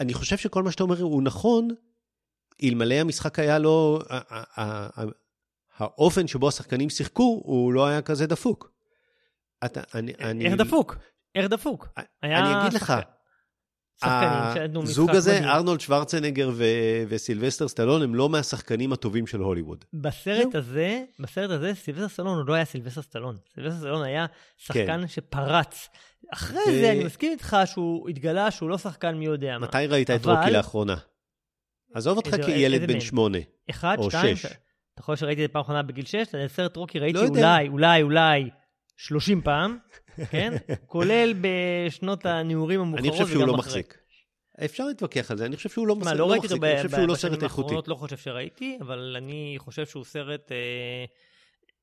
Speaker 1: אני חושב שכל מה שאתה אומר הוא נכון, אלמלא המשחק היה לו, האופן שבו השחקנים שיחקו, הוא לא היה כזה דפוק.
Speaker 2: אתה, אני, אני... איך דפוק? איך דפוק?
Speaker 1: אני אגיד לך, הזוג הזה, מדהים. ארנולד שוורצנגר ו- וסילבסטר סטלון, הם לא מהשחקנים הטובים של הוליווד.
Speaker 2: בסרט הזה, בסרט הזה, סילבסטר סטלון הוא לא היה סילבסטר סטלון. סילבסטר סטלון היה שחקן כן. שפרץ. אחרי ו... זה, אני מסכים איתך שהוא התגלה שהוא לא שחקן מי יודע
Speaker 1: מה. מתי ראית. את רוקי לאחרונה? עזוב אותך כילד בן שמונה.
Speaker 2: אחד, שתיים, אתה יכול שראיתי את זה פעם אחרונה בגיל שש, את הסרט רוקי ראיתי לא אולי, אולי, אולי 30 פעם, כן? כולל בשנות הנעורים המאוחרות
Speaker 1: אחרי. אני חושב שהוא לא מחזיק. אפשר להתווכח על זה, אני חושב שהוא לא, מה, לא, לא מחזיק, חושב שהוא לא סרט איכותי.
Speaker 2: לא חושב שראיתי, אבל אני חושב שהוא סרט... אה,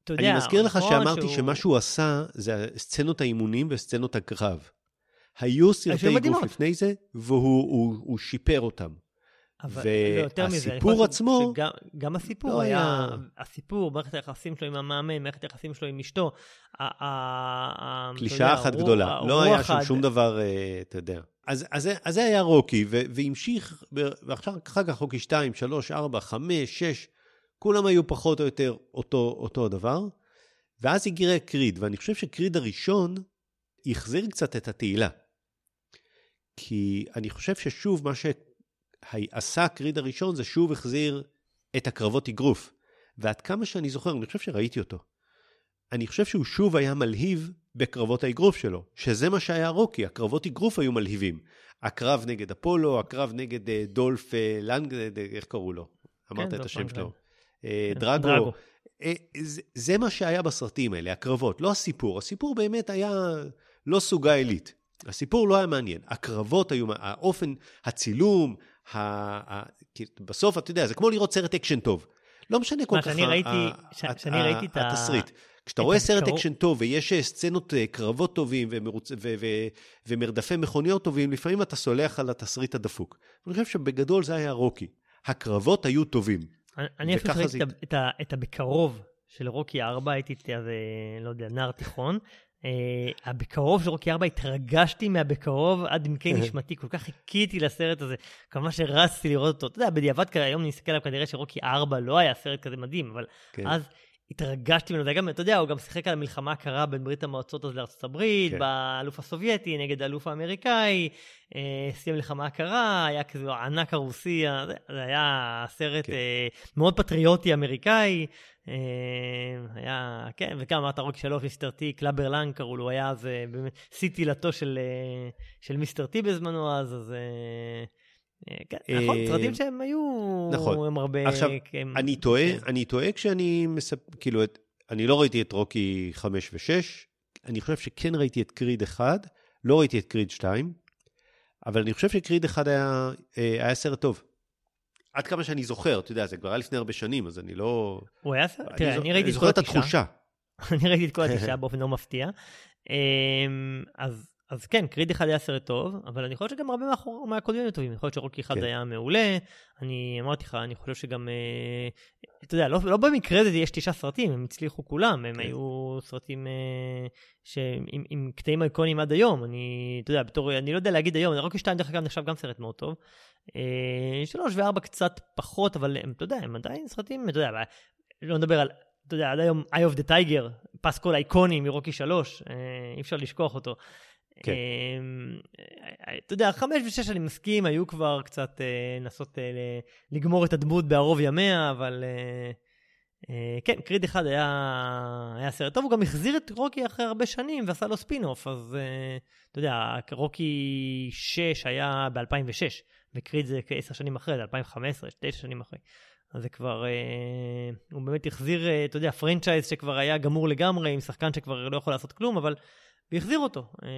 Speaker 1: אתה יודע, אני מזכיר לך נכון שאמרתי שהוא... שמה שהוא עשה זה סצנות האימונים וסצנות הקרב. היו סרטי גוף לפני זה, והוא שיפר אותם.
Speaker 2: אבל לא, והסיפור עצמו... שגם, גם הסיפור לא היה... היה... הסיפור, מערכת היחסים שלו עם המאמן, מערכת היחסים שלו עם אשתו.
Speaker 1: קלישאה אחת גדולה, לא היה שם שום דבר, אה, אתה יודע. אז, אז, אז זה היה רוקי, והמשיך, ועכשיו אחר כך רוקי 2, 3, 4, 5, 6, כולם היו פחות או יותר אותו, אותו הדבר. ואז הגיע קריד, ואני חושב שקריד הראשון החזיר קצת את התהילה. כי אני חושב ששוב, מה ש... עשה הקריד הראשון זה שוב החזיר את הקרבות אגרוף. ועד כמה שאני זוכר, אני חושב שראיתי אותו. אני חושב שהוא שוב היה מלהיב בקרבות האגרוף שלו, שזה מה שהיה רוקי, הקרבות אגרוף היו מלהיבים. הקרב נגד אפולו, הקרב נגד uh, דולף uh, לנג, איך קראו לו? אמרת כן, את השם שלו. אה, דרגו. דרגו. אה, זה, זה מה שהיה בסרטים האלה, הקרבות, לא הסיפור. הסיפור באמת היה לא סוגה עילית. הסיפור לא היה מעניין. הקרבות היו, האופן, הצילום, בסוף, אתה יודע, זה כמו לראות סרט אקשן טוב. לא משנה כל כך
Speaker 2: את
Speaker 1: התסריט. כשאתה רואה סרט אקשן טוב ויש אה, סצנות אה, קרבות טובים ומרדפי מכוניות טובים, לפעמים אתה סולח על התסריט הדפוק. אני חושב שבגדול זה היה רוקי. הקרבות היו טובים.
Speaker 2: אני אפילו ראיתי את הבקרוב של רוקי 4, הייתי אז, לא יודע, נער תיכון. הבקרוב של רוקי 4, התרגשתי מהבקרוב עד עמקי נשמתי, כל כך חיכיתי לסרט הזה, כמה שרצתי לראות אותו. אתה יודע, בדיעבד היום אני מסתכל עליו, כנראה שרוקי 4 לא היה סרט כזה מדהים, אבל כן. אז התרגשתי ממנו, וגם, אתה יודע, הוא גם שיחק על המלחמה הקרה בין ברית המועצות אז לארצות הברית, כן. באלוף הסובייטי נגד האלוף האמריקאי, אה, סיום מלחמה הקרה, היה כזה ענק הרוסי, זה היה סרט כן. אה, מאוד פטריוטי אמריקאי. אה, היה, כן, וכן, אמרת רוקי שלוש, מיסטר טי, קלאבר לנג קראו לו, היה אז אה, באמת שיא תהילתו של, אה, של מיסטר טי בזמנו אז, אז... אה, כן, נכון, סרטים שהם היו...
Speaker 1: נכון.
Speaker 2: הם הרבה...
Speaker 1: עכשיו, אני טועה, כן. אני טועה כשאני מספ... כאילו, אני לא ראיתי את רוקי 5 ו-6, אני חושב שכן ראיתי את קריד 1, לא ראיתי את קריד 2, אבל אני חושב שקריד 1 היה, היה סרט טוב. עד כמה שאני זוכר, אתה יודע, זה כבר היה לפני הרבה שנים, אז אני לא...
Speaker 2: הוא היה סרט? תראה, אני ראיתי את
Speaker 1: כל התשעה.
Speaker 2: אני ראיתי את כל התשעה באופן לא מפתיע. אמ, אז אז כן, קריד אחד היה סרט טוב, אבל אני חושב שגם הרבה מהקודמים היו טובים. אני חושב שרוקי אחד כן. היה מעולה. אני אמרתי לך, אני חושב שגם, אה, אתה יודע, לא, לא במקרה הזה יש תשעה סרטים, הם הצליחו כולם, הם כן. היו סרטים אה, עם, עם קטעים איקונים עד היום. אני, אתה יודע, בתור, אני לא יודע להגיד היום, רוקי 2 דרך אגב נחשב גם סרט מאוד טוב. אה, שלוש וארבע קצת פחות, אבל הם, אתה יודע, הם עדיין סרטים, אתה יודע, לא נדבר על... אתה יודע, עד היום Eye of the Tiger, פסקול אייקוני מרוקי 3, אה, אי אפשר לשכוח אותו. כן. אמ, אתה יודע, חמש ושש אני מסכים, היו כבר קצת אה, לנסות אה, לגמור את הדמות בערוב ימיה, אבל אה, כן, קריד אחד היה, היה סרט טוב, הוא גם החזיר את רוקי אחרי הרבה שנים ועשה לו ספין-אוף, אז אתה יודע, רוקי 6 היה ב-2006, וקריד זה כעשר שנים אחרי, זה 2015, תשע שנים אחרי. אז זה כבר, אה, הוא באמת החזיר, אה, אתה יודע, franchise שכבר היה גמור לגמרי, עם שחקן שכבר לא יכול לעשות כלום, אבל והחזיר אותו. אה,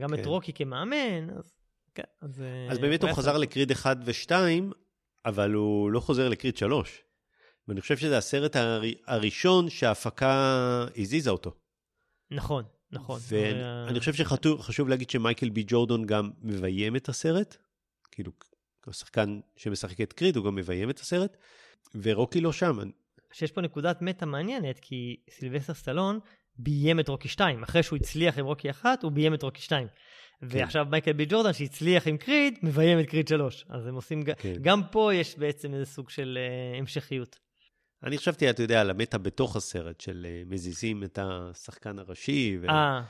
Speaker 2: גם כן. את רוקי כמאמן, אז כן.
Speaker 1: אז, אה, אז באמת הוא חזר לקריד 1 ו-2, אבל הוא לא חוזר לקריד 3. ואני חושב שזה הסרט הר... הראשון שההפקה הזיזה אותו.
Speaker 2: נכון, נכון.
Speaker 1: ואני חושב שחשוב להגיד שמייקל בי ג'ורדון גם מביים את הסרט. כאילו, השחקן שמשחק את קריד, הוא גם מביים את הסרט, ורוקי לא שם.
Speaker 2: שיש פה נקודת meta מעניינת, כי סילבסטר סטלון ביים את רוקי 2. אחרי שהוא הצליח עם רוקי 1, הוא ביים את רוקי 2. כן. ועכשיו מייקל בי ג'ורדן, שהצליח עם קריד, מביים את קריד 3. אז הם עושים, כן. גם פה יש בעצם איזה סוג של אה, המשכיות.
Speaker 1: אני חשבתי, אתה יודע, על ה meta בתוך הסרט, של אה, מזיזים את השחקן הראשי.
Speaker 2: אה. ו...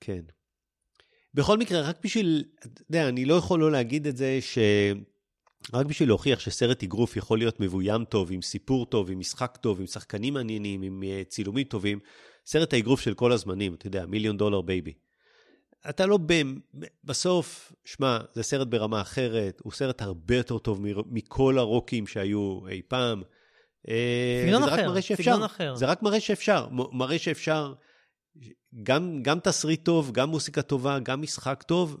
Speaker 1: כן. בכל מקרה, רק בשביל, אתה יודע, אני לא יכול לא להגיד את זה ש... רק בשביל להוכיח שסרט אגרוף יכול להיות מבוים טוב, עם סיפור טוב, עם משחק טוב, עם שחקנים מעניינים, עם אה, צילומים טובים, סרט האגרוף של כל הזמנים, אתה יודע, מיליון דולר בייבי. אתה לא, בסוף, שמע, זה סרט ברמה אחרת, הוא סרט הרבה יותר טוב מכל הרוקים שהיו אי פעם.
Speaker 2: אה, סגנון אחר, סגנון אחר.
Speaker 1: זה רק מראה שאפשר, מראה שאפשר גם, גם תסריט טוב, גם מוסיקה טובה, גם משחק טוב,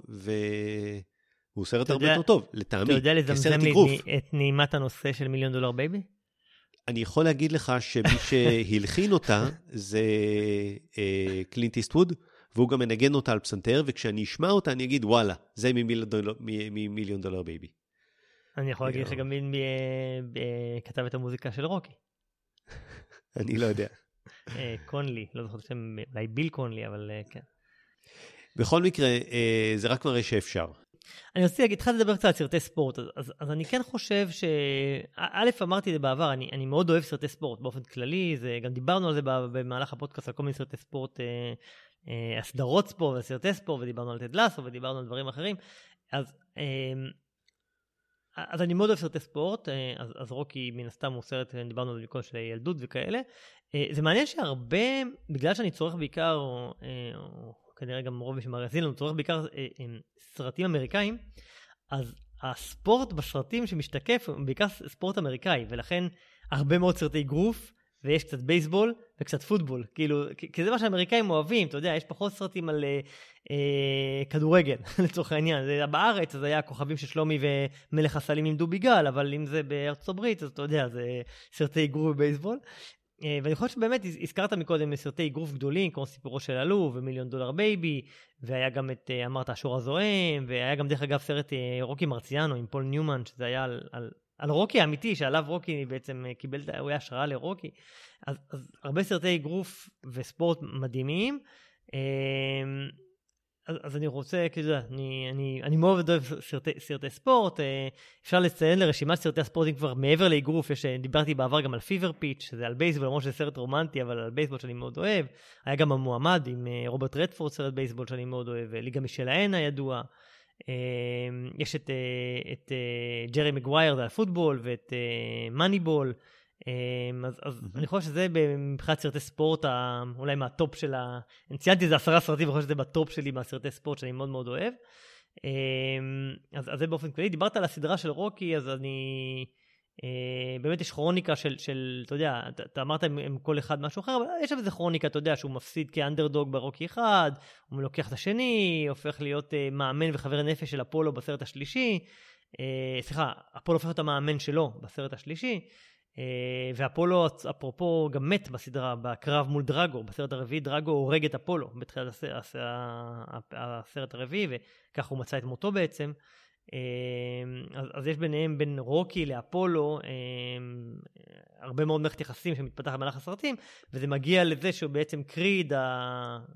Speaker 1: והוא סרט הרבה יותר טוב, לטעמי,
Speaker 2: כסרט אגרוף. אתה יודע לזמזם לי את נעימת הנושא של מיליון דולר בייבי?
Speaker 1: אני יכול להגיד לך שמי שהלחין אותה זה אה, קלינט איסטווד, והוא גם מנגן אותה על פסנתר, וכשאני אשמע אותה אני אגיד, וואלה, זה ממיליון דולר בייבי.
Speaker 2: אני יכול להגיד לך גם מי אה, כתב את המוזיקה של רוקי.
Speaker 1: אני לא יודע.
Speaker 2: אה, קונטי, לא זוכר שם, אולי ביל קונטי, אבל כן.
Speaker 1: בכל מקרה, זה רק מראה שאפשר.
Speaker 2: אני רוצה להגיד, התחלתי לדבר קצת על סרטי ספורט, אז, אז, אז אני כן חושב ש... א', אמרתי את זה בעבר, אני, אני מאוד אוהב סרטי ספורט באופן כללי, זה, גם דיברנו על זה במהלך הפודקאסט, על כל מיני סרטי ספורט, אה, אה, הסדרות ספורט וסרטי ספורט, ודיברנו על טדלסו ודיברנו על דברים אחרים, אז, אה, אז אני מאוד אוהב סרטי ספורט, אה, אז, אז רוקי מן הסתם הוא סרט, דיברנו על זה מקודם של ילדות וכאלה. אה, זה מעניין שהרבה, בגלל שאני צורך בעיקר, אה, או כנראה גם רוב מי שמאזין לנו צורך בעיקר אה, סרטים אמריקאים, אז הספורט בסרטים שמשתקף הוא בעיקר ספורט אמריקאי, ולכן הרבה מאוד סרטי גרוף, ויש קצת בייסבול וקצת פוטבול, כאילו, כי זה מה שהאמריקאים אוהבים, אתה יודע, יש פחות סרטים על אה, אה, כדורגל, לצורך העניין. זה בארץ, אז היה הכוכבים של שלומי ומלך הסלים עם דובי גל, אבל אם זה בארצות הברית, אז אתה יודע, זה סרטי אגרוף ובייסבול. אה, ואני חושב שבאמת הזכרת מקודם סרטי אגרוף גדולים כמו סיפורו של אלוף ומיליון דולר בייבי והיה גם את אה, אמרת השור הזועם והיה גם דרך אגב סרט אה, רוקי מרציאנו עם פול ניומן שזה היה על, על על רוקי האמיתי, שעליו רוקי בעצם קיבל, הוא היה השראה לרוקי. אז, אז הרבה סרטי אגרוף וספורט מדהימים. אז, אז אני רוצה, כאילו, אני, אני, אני מאוד אוהב סרטי, סרטי ספורט, אה, אפשר לציין לרשימת סרטי הספורטים כבר מעבר לאגרוף, יש, אה, דיברתי בעבר גם על פיבר פיץ', שזה על בייסבול, למרות שזה סרט רומנטי, אבל על בייסבול שאני מאוד אוהב, היה גם המועמד עם אה, רוברט רדפורד, סרט בייסבול שאני מאוד אוהב, ליגה משלהן הידוע, יש את, את ג'רי מגווייר, זה על פוטבול, ואת מאניבול, אמ, אז, אז mm-hmm. אני חושב שזה מבחינת סרטי ספורט, אולי מה top של ה... אני ציינתי איזה עשרה סרטים, אני חושב שזה ב top שלי מהסרטי ספורט שאני מאוד מאוד אוהב. אמ, אז, אז זה באופן כללי. דיברת על הסדרה של רוקי, אז אני... אה, באמת יש כרוניקה של, של אתה יודע, אתה, אתה אמרת עם, עם כל אחד משהו אחר, אבל יש שם איזה כרוניקה, אתה יודע, שהוא מפסיד כאנדרדוג ברוקי אחד, הוא לוקח את השני, הופך להיות uh, מאמן וחבר נפש של אפולו בסרט השלישי. Uh, סליחה, אפולו הופך להיות המאמן שלו בסרט השלישי. אה, ואפולו, אפרופו, גם מת בסדרה, בקרב מול דרגו, בסרט הרביעי דרגו הורג את אפולו בתחילת הסרט, הרביעי, וכך הוא מצא את מותו בעצם. אה, אז, אז יש ביניהם, בין רוקי לאפולו, אה, הרבה מאוד מערכת יחסים שמתפתחת במהלך הסרטים, וזה מגיע לזה שהוא בעצם קריד,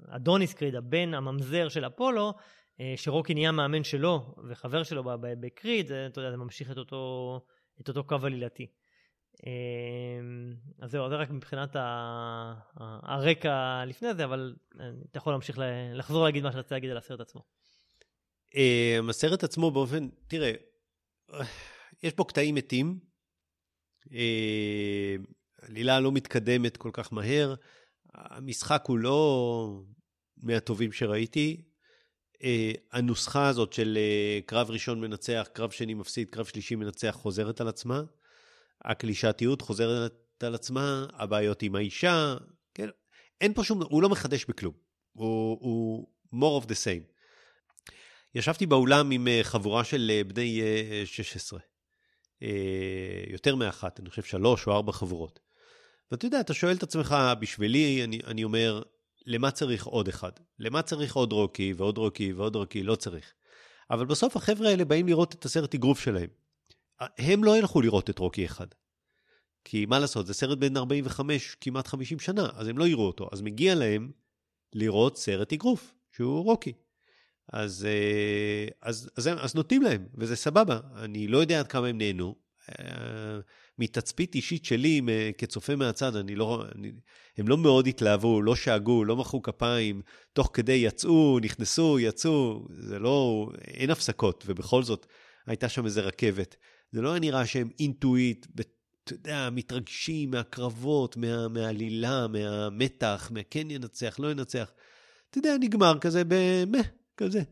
Speaker 2: אדוניס קריד, הבן הממזר של אפולו, שרוקי נהיה מאמן שלו וחבר שלו בקריד, אתה יודע, זה ממשיך את אותו, את אותו קו עלילתי. אמ, אז זהו, זה רק מבחינת הרקע לפני זה, אבל אה, אתה יכול להמשיך לחזור להגיד מה שרצית להגיד על הסרט עצמו.
Speaker 1: אמ, הסרט עצמו באופן, תראה, יש פה קטעים מתים, אמ, עלילה לא מתקדמת כל כך מהר, המשחק הוא לא מהטובים שראיתי. הנוסחה הזאת של אה, קרב ראשון מנצח, קרב שני מפסיד, קרב שלישי מנצח, חוזרת על עצמה. הקלישאתיות חוזרת על עצמה, הבעיות עם האישה, כן? אין פה שום, הוא לא מחדש בכלום. הוא, הוא more of the same. ישבתי באולם עם אה, חבורה של אה, בני 16. אה, יותר מאחת, אני חושב שלוש או ארבע חבורות. ואתה יודע, אתה שואל את עצמך, בשבילי, אני, אני אומר, למה צריך עוד אחד? למה צריך עוד רוקי ועוד רוקי ועוד רוקי? לא צריך. אבל בסוף החבר'ה האלה באים לראות את הסרט אגרוף שלהם. הם לא ילכו לראות את רוקי אחד. כי מה לעשות, זה סרט בן 45, כמעט 50 שנה, אז הם לא יראו אותו. אז מגיע להם לראות סרט אגרוף, שהוא רוקי. אז, אה, אז, אז, אז, אז נותנים להם, וזה סבבה. אני לא יודע עד כמה הם נהנו. אה, מתצפית אישית שלי כצופה מהצד, אני לא, אני, הם לא מאוד התלהבו, לא שאגו, לא מחאו כפיים, תוך כדי יצאו, נכנסו, יצאו, זה לא, אין הפסקות, ובכל זאת הייתה שם איזה רכבת. זה לא נראה שהם אינטואיט, אתה יודע, מתרגשים מהקרבות, מה, מהעלילה, מהמתח, מהכן ינצח, לא ינצח. אתה יודע, נגמר כזה במה, כזה.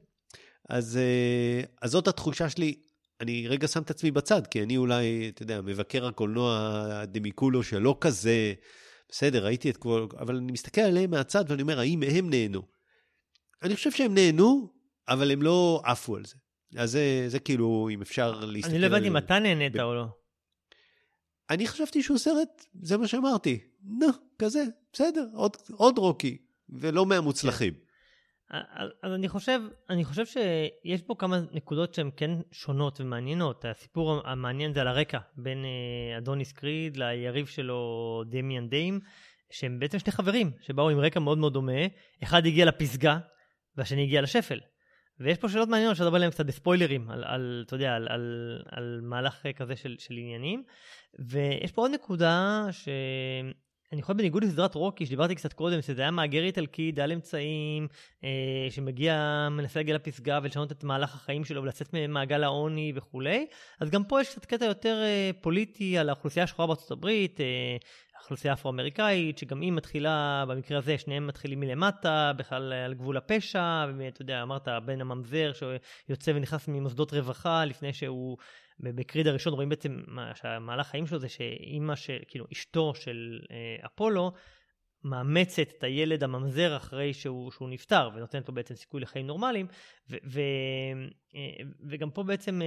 Speaker 1: אז, אה, אז זאת התחושה שלי. אני רגע שם את עצמי בצד, כי אני אולי, אתה יודע, מבקר הקולנוע הדמיקולו שלא כזה, בסדר, ראיתי את כל... אבל אני מסתכל עליהם מהצד ואני אומר, האם הם נהנו? אני חושב שהם נהנו, אבל הם לא עפו על זה. אז זה, זה כאילו, אם אפשר להסתכל...
Speaker 2: אני לא הבנתי אם אתה נהנית ב... או לא.
Speaker 1: אני חשבתי שהוא סרט, זה מה שאמרתי. נו, כזה, בסדר, עוד, עוד רוקי, ולא מהמוצלחים. כן.
Speaker 2: אז אני חושב, אני חושב שיש פה כמה נקודות שהן כן שונות ומעניינות. הסיפור המעניין זה על הרקע בין אה, אדוניס קריד ליריב שלו דמיאן דיים, שהם בעצם שני חברים שבאו עם רקע מאוד מאוד דומה. אחד הגיע לפסגה והשני הגיע לשפל. ויש פה שאלות מעניינות שאתה מדבר עליהן קצת בספוילרים, על, על, אתה יודע, על, על, על מהלך כזה של, של עניינים. ויש פה עוד נקודה שאני חושב בניגוד לסדרת רוקי, שדיברתי קצת קודם, שזה היה מהגר איטלקי, דל אמצעים, אה, שמגיע, מנסה להגיע לפסגה ולשנות את מהלך החיים שלו ולצאת ממעגל העוני וכולי, אז גם פה יש קצת קטע יותר אה, פוליטי על האוכלוסייה השחורה בארצות הברית, אה, האוכלוסייה האפרו-אמריקאית, שגם היא מתחילה, במקרה הזה, שניהם מתחילים מלמטה, בכלל על גבול הפשע, ואתה יודע, אמרת, בן הממזר שיוצא ונכנס ממוסדות רווחה לפני שהוא, בקריד הראשון רואים בעצם שהמהלך חיים שלו זה שאימא של, כאילו, אשתו של אה, אפולו, מאמצת את הילד הממזר אחרי שהוא, שהוא נפטר ונותנת לו בעצם סיכוי לחיים נורמליים וגם פה בעצם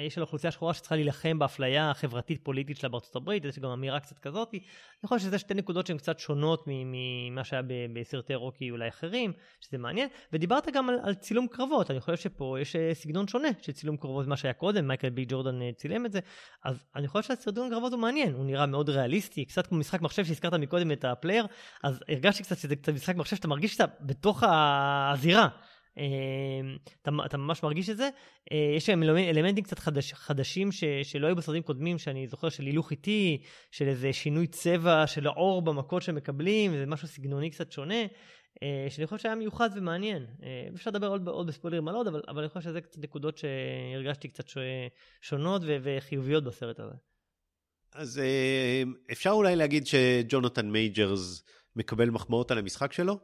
Speaker 2: יש על אוכלוסייה שחורה שצריכה להילחם באפליה החברתית-פוליטית שלה בארצות הברית, יש גם אמירה קצת כזאת. אני חושב שזה שתי נקודות שהן קצת שונות ממה שהיה בסרטי רוקי אולי אחרים, שזה מעניין. ודיברת גם על, על צילום קרבות, אני חושב שפה יש סגנון שונה של צילום קרבות ממה שהיה קודם, מייקל בי ג'ורדן צילם את זה, אז אני חושב שהסרטון קרבות הוא מעניין, הוא נראה מאוד ריאליסטי, קצת כמו משחק מחשב שהזכרת מקודם את ה player, אז הרגשתי קצת שזה קצת משחק מחשב שאתה מרגיש שאתה בתוך הזירה. אמ, אתה, אתה ממש מרגיש את זה. אה, יש שם אלמנטים קצת חדש, חדשים ש, שלא היו בסרטים קודמים, שאני זוכר של הילוך איטי, של איזה שינוי צבע של האור במכות שמקבלים, זה משהו סגנוני קצת שונה, אה, שאני חושב שהיה מיוחד ומעניין. אה, אפשר לדבר עוד, עוד בספוילרים על עוד, אבל, אבל אני חושב שזה קצת נקודות שהרגשתי קצת שונות ו, וחיוביות בסרט הזה.
Speaker 1: אז אפשר אולי להגיד שג'ונתן מייג'רס מקבל מחמאות על המשחק שלו?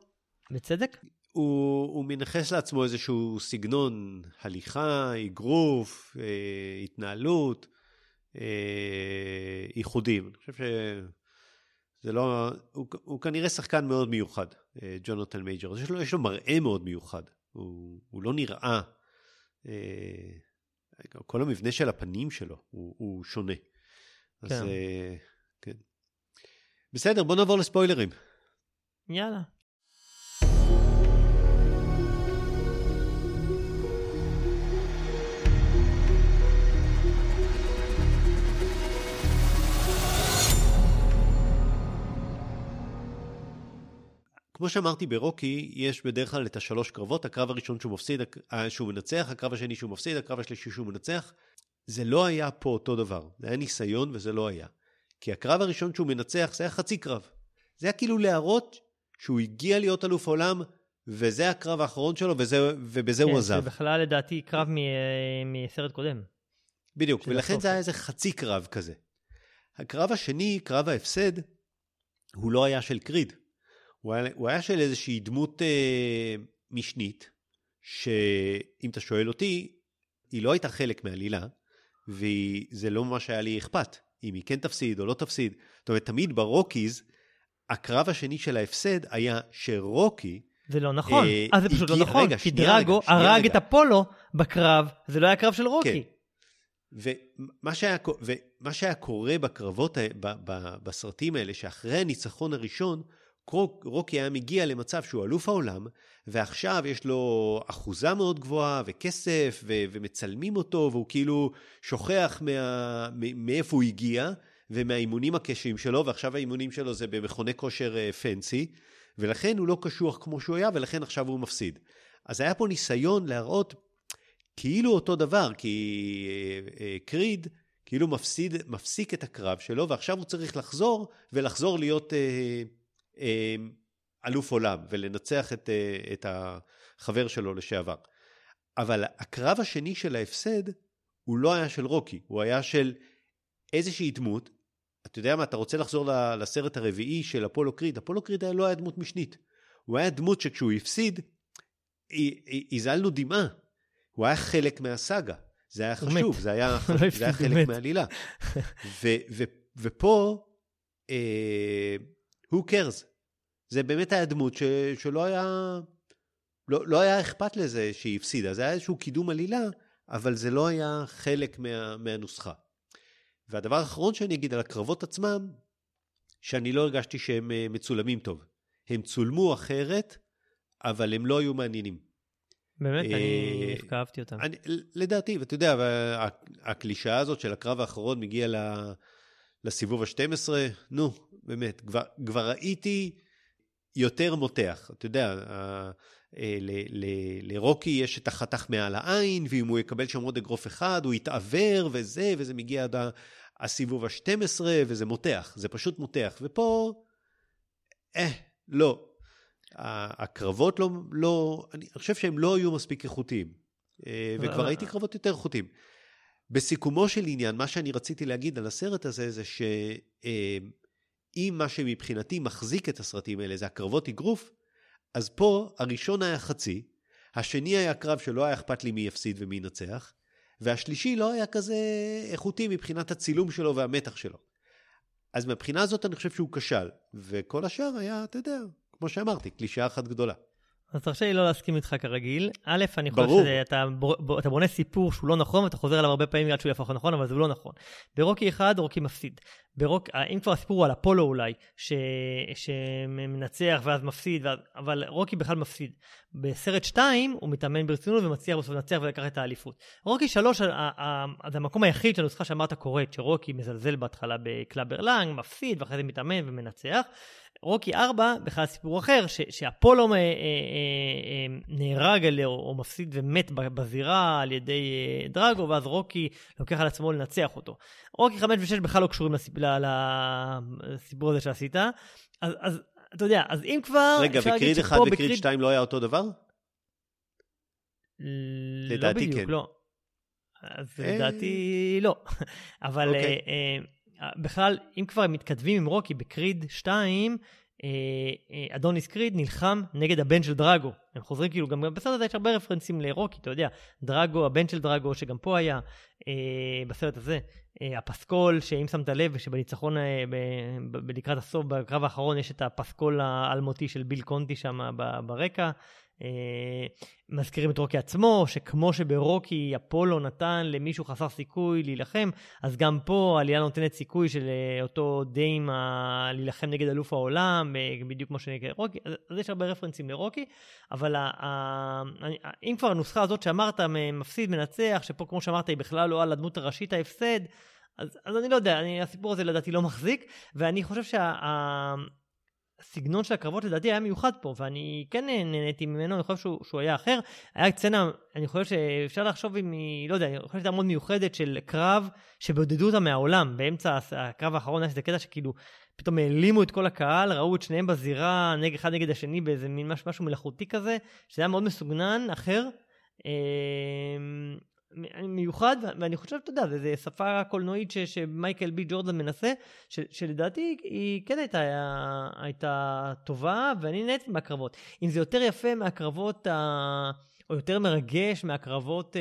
Speaker 2: בצדק?
Speaker 1: הוא, הוא מנכס לעצמו איזשהו סגנון הליכה, אגרוף, אה, התנהלות, אה, ייחודי. אני חושב שזה לא... הוא, הוא כנראה שחקן מאוד מיוחד, אה, ג'ונתן מייג'ר. יש לו, יש לו מראה מאוד מיוחד. הוא, הוא לא נראה... אה, כל המבנה של הפנים שלו הוא, הוא שונה. כן. אז אה, כן. בסדר, בוא נעבור לספוילרים.
Speaker 2: יאללה.
Speaker 1: כמו שאמרתי ברוקי, יש בדרך כלל את השלוש קרבות, הקרב הראשון שהוא מפסיד, אה, שהוא מנצח, הקרב השני שהוא מפסיד, הקרב השלישי שהוא מנצח. זה לא היה פה אותו דבר, זה היה ניסיון וזה לא היה. כי הקרב הראשון שהוא מנצח זה היה חצי קרב. זה היה כאילו להראות שהוא הגיע להיות אלוף עולם, וזה הקרב האחרון שלו, וזה, ובזה כן, הוא עזב.
Speaker 2: זה בכלל לדעתי קרב מ, מסרט קודם.
Speaker 1: בדיוק, ולכן זה היה איזה חצי קרב כזה. הקרב השני, קרב ההפסד, הוא לא היה של קריד. הוא היה, הוא היה של איזושהי דמות אה, משנית, שאם אתה שואל אותי, היא לא הייתה חלק מהעלילה, וזה לא ממש היה לי אכפת, אם היא כן תפסיד או לא תפסיד. זאת אומרת, תמיד ברוקיז, הקרב השני של ההפסד היה שרוקי...
Speaker 2: זה לא נכון, אה, אז זה פשוט לא נכון, רגע, כי דרגו הרג את אפולו בקרב, זה לא היה קרב של רוקי. כן.
Speaker 1: ומה שהיה, ומה שהיה קורה בקרבות, ב, ב, בסרטים האלה, שאחרי הניצחון הראשון, רוקי היה מגיע למצב שהוא אלוף העולם, ועכשיו יש לו אחוזה מאוד גבוהה וכסף, ו- ומצלמים אותו, והוא כאילו שוכח מה- מאיפה הוא הגיע, ומהאימונים הקשים שלו, ועכשיו האימונים שלו זה במכוני כושר פנסי, אה, ולכן הוא לא קשוח כמו שהוא היה, ולכן עכשיו הוא מפסיד. אז היה פה ניסיון להראות כאילו אותו דבר, כי אה, אה, קריד כאילו מפסיד, מפסיק את הקרב שלו, ועכשיו הוא צריך לחזור, ולחזור להיות... אמ, אלוף עולם ולנצח את, אה, את החבר שלו לשעבר. אבל הקרב השני של ההפסד הוא לא היה של רוקי, הוא היה של איזושהי דמות. אתה יודע מה, אתה רוצה לחזור לסרט הרביעי של אפולו קריד, אפולו קריד לא היה דמות משנית. הוא היה דמות שכשהוא הפסיד, הזלנו דמעה. הוא היה חלק מהסאגה. זה היה חשוב, זה היה, לא זה היה חלק מהעלילה. ופה, אה, who cares? זה באמת היה דמות ש, שלא היה, לא, לא היה אכפת לזה שהיא הפסידה, זה היה איזשהו קידום עלילה, אבל זה לא היה חלק מה, מהנוסחה. והדבר האחרון שאני אגיד על הקרבות עצמם, שאני לא הרגשתי שהם אה, מצולמים טוב. הם צולמו אחרת, אבל הם לא היו מעניינים.
Speaker 2: באמת? אני דווקא אהבתי אותם. אני,
Speaker 1: לדעתי, ואתה יודע, הקלישאה הזאת של הקרב האחרון מגיע לסיבוב ה-12, נו, באמת, כבר, כבר ראיתי יותר מותח. אתה יודע, אה, לרוקי יש את החתך מעל העין, ואם הוא יקבל שם עוד אגרוף אחד, הוא יתעוור וזה, וזה מגיע עד הסיבוב ה-12, וזה מותח, זה פשוט מותח. ופה, אה, לא. הקרבות לא, לא, אני חושב שהם לא היו מספיק איכותיים. אה, וכבר ראיתי קרבות יותר איכותיים. בסיכומו של עניין, מה שאני רציתי להגיד על הסרט הזה, זה ש... אם מה שמבחינתי מחזיק את הסרטים האלה זה הקרבות אגרוף, אז פה הראשון היה חצי, השני היה קרב שלא היה אכפת לי מי יפסיד ומי ינצח, והשלישי לא היה כזה איכותי מבחינת הצילום שלו והמתח שלו. אז מבחינה הזאת אני חושב שהוא כשל, וכל השאר היה, אתה יודע, כמו שאמרתי, קלישאה אחת גדולה.
Speaker 2: אז תרשה לי לא להסכים איתך כרגיל. א', אני חושב שאתה אתה בונה סיפור שהוא לא נכון, ואתה חוזר עליו הרבה פעמים עד שהוא יהפוך נכון, אבל זה לא נכון. ברוקי אחד, רוקי מפסיד. ברוק, אם כבר הסיפור הוא על אפולו אולי, ש, שמנצח ואז מפסיד, ואז, אבל רוקי בכלל מפסיד. בסרט 2 הוא מתאמן ברצינות ומצליח בסוף לנצח ולקח את האליפות. רוקי 3 זה המקום היחיד של הנוסחה שאמרת קורית, שרוקי מזלזל בהתחלה בקלאבר לנג, מפסיד ואחרי זה מתאמן ומנצח. רוקי 4, בכלל סיפור אחר, ש, שאפולו אה, אה, אה, אה, נהרג עליה או, או מפסיד ומת בזירה על ידי דרגו, ואז רוקי לוקח על עצמו לנצח אותו. רוקי 5 ו-6 בכלל לא קשורים לסיפ, לסיפור הזה שעשית. אז, אז אתה יודע, אז אם כבר...
Speaker 1: רגע, בקריד 1 וקריד 2 לא היה אותו דבר?
Speaker 2: לדעתי לא בדיוק, כן. לא. אז. לדעתי לא. אבל okay. בכלל, אם כבר הם מתכתבים עם רוקי בקריד 2, אה, אה, אדוניס קריד נלחם נגד הבן של דרגו. הם חוזרים כאילו, גם בסרט הזה יש הרבה רפרנסים לרוקי, אתה יודע, דרגו, הבן של דרגו, שגם פה היה, אה, בסרט הזה, הפסקול, שאם שמת לב, שבניצחון לקראת הסוף, בקרב האחרון, יש את הפסקול האלמותי של ביל קונטי שם ברקע. אה, מזכירים את רוקי עצמו, שכמו שברוקי אפולו נתן למישהו חסר סיכוי להילחם, אז גם פה עלייה נותנת סיכוי של אה, אותו דיים להילחם נגד אלוף העולם, אה, בדיוק כמו שנקרא רוקי, אז יש הרבה רפרנסים לרוקי, אבל אם כבר הנוסחה הזאת שאמרת, מפסיד, מנצח, שפה כמו שאמרת היא בכלל לא על הדמות הראשית ההפסד, אז, אז אני לא יודע, אני, הסיפור הזה לדעתי לא מחזיק, ואני חושב שה... הסגנון של הקרבות לדעתי היה מיוחד פה, ואני כן נהניתי ממנו, אני חושב שהוא, שהוא היה אחר. היה סצנה, אני חושב שאפשר לחשוב אם היא, לא יודע, אני חושב שהייתה מאוד מיוחדת של קרב שבודדו אותה מהעולם. באמצע הקרב האחרון היה איזה קטע שכאילו פתאום העלימו את כל הקהל, ראו את שניהם בזירה נגד אחד נגד השני באיזה מין משהו, משהו מלאכותי כזה, שזה היה מאוד מסוגנן, אחר. מיוחד, ואני חושב, אתה יודע, זו שפה קולנועית ש, שמייקל בי ג'ורדן מנסה, ש, שלדעתי היא כן הייתה, הייתה טובה, ואני נהניתי מהקרבות. אם זה יותר יפה מהקרבות, או יותר מרגש מהקרבות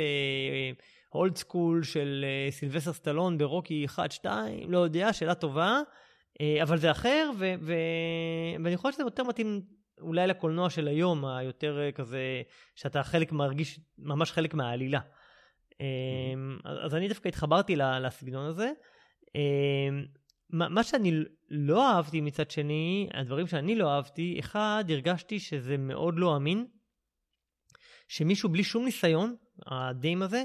Speaker 2: אולד אה, סקול של אה, סילבסר סטלון ברוקי 1-2, לא יודע, שאלה טובה, אה, אבל זה אחר, ו, ו, ואני חושב שזה יותר מתאים אולי לקולנוע של היום, היותר אה, כזה, שאתה חלק, מרגיש ממש חלק מהעלילה. אמ, אז אני דווקא התחברתי לסגנון הזה. אמ, מה שאני לא אהבתי מצד שני, הדברים שאני לא אהבתי, אחד, הרגשתי שזה מאוד לא אמין, שמישהו בלי שום ניסיון, הדיים הזה,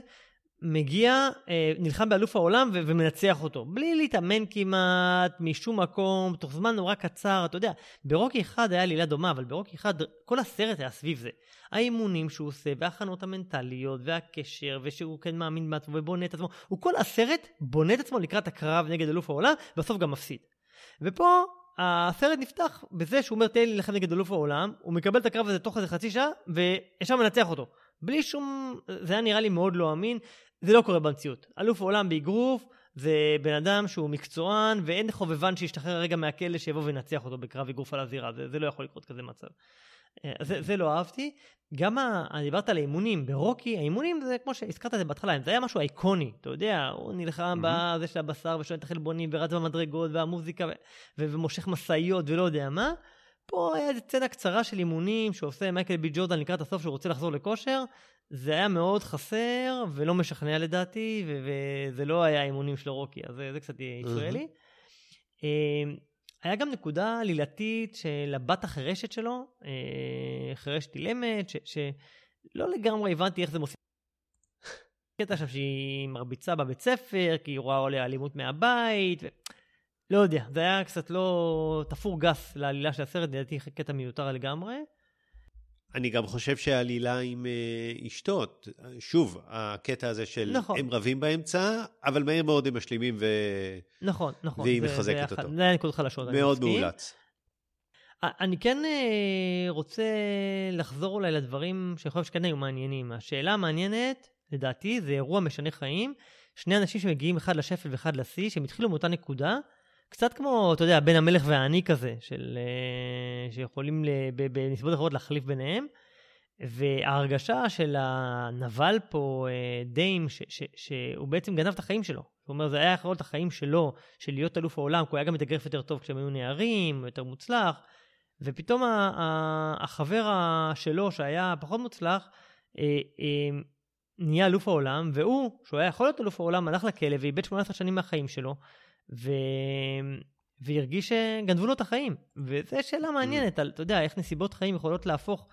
Speaker 2: מגיע, אה, נלחם באלוף העולם ו- ומנצח אותו. בלי להתאמן כמעט, משום מקום, תוך זמן נורא קצר, אתה יודע, ברוקי אחד היה עלילה דומה, אבל ברוקי אחד, כל הסרט היה סביב זה. האימונים שהוא עושה, וההכנות המנטליות, והקשר, ושהוא כן מאמין בעצמו ובונה את עצמו, הוא כל הסרט בונה את עצמו לקראת הקרב נגד אלוף העולם, ובסוף גם מפסיד. ופה הסרט נפתח בזה שהוא אומר תן לי להילחם נגד אלוף העולם, הוא מקבל את הקרב הזה תוך איזה חצי שעה, וישר מנצח אותו. בלי שום... זה היה נראה לי מאוד לא אמין, זה לא קורה במציאות. אלוף העולם באגרוף זה בן אדם שהוא מקצוען, ואין חובבן שישתחרר רגע מהכלא שיבוא וינצח אותו בקרב אגרוף על הזירה, זה, זה לא יכול לקרות כזה מצב. אה, זה, זה לא אהבתי. גם ה... דיברת על האימונים ברוקי, האימונים זה כמו שהזכרת את זה בהתחלה, זה היה משהו איקוני, אתה יודע, הוא נלחם mm-hmm. בזה של הבשר ושואל את החלבונים ורץ במדרגות והמוזיקה ו... ו... ומושך משאיות ולא יודע מה. פה היה איזה סצנה קצרה של אימונים שעושה מייקל בי ג'ורדן לקראת הסוף שהוא רוצה לחזור לכושר. זה היה מאוד חסר ולא משכנע לדעתי, ו- וזה לא היה אימונים של רוקי, אז זה, זה קצת הפריע לי. אמ, היה גם נקודה עלילתית של הבת החירשת שלו, אה, חירשת אילמת, שלא לגמרי הבנתי איך זה מוסיף. קטע שם שהיא מרביצה בבית ספר, כי היא רואה עולה אלימות מהבית, ו... לא יודע, זה היה קצת לא תפור גס לעלילה של הסרט, לדעתי קטע מיותר לגמרי.
Speaker 1: אני גם חושב שהעלילה עם uh, אשתו, שוב, הקטע הזה של נכון. הם רבים באמצע, אבל מהר מאוד הם משלימים ו...
Speaker 2: נכון, נכון.
Speaker 1: והיא זה, מחזקת זה אותו.
Speaker 2: זה נקודות חלשות, אני
Speaker 1: מאוד מאולץ.
Speaker 2: אני כן uh, רוצה לחזור אולי לדברים שאני חושב שכן היו מעניינים. השאלה המעניינת, לדעתי, זה אירוע משנה חיים. שני אנשים שמגיעים אחד לשפל ואחד לשיא, שהם התחילו מאותה נקודה, קצת כמו, אתה יודע, בין המלך והעני כזה, של, uh, שיכולים בנסיבות אחרות להחליף ביניהם. וההרגשה של הנבל פה, uh, דיים, ש, ש, שהוא בעצם גנב את החיים שלו. זאת אומרת, זה היה יכול להיות החיים שלו, של להיות אלוף העולם, כי הוא היה גם מתאגרף יותר טוב כשהם היו נערים, יותר מוצלח. ופתאום החבר שלו, שהיה פחות מוצלח, אה, אה, נהיה אלוף העולם, והוא, שהוא היה יכול להיות אלוף העולם, הלך לכלא ואיבד 18 שנים מהחיים שלו, ו... והרגיש שגנבו לו את החיים. וזו שאלה מעניינת, על, אתה יודע, איך נסיבות חיים יכולות להפוך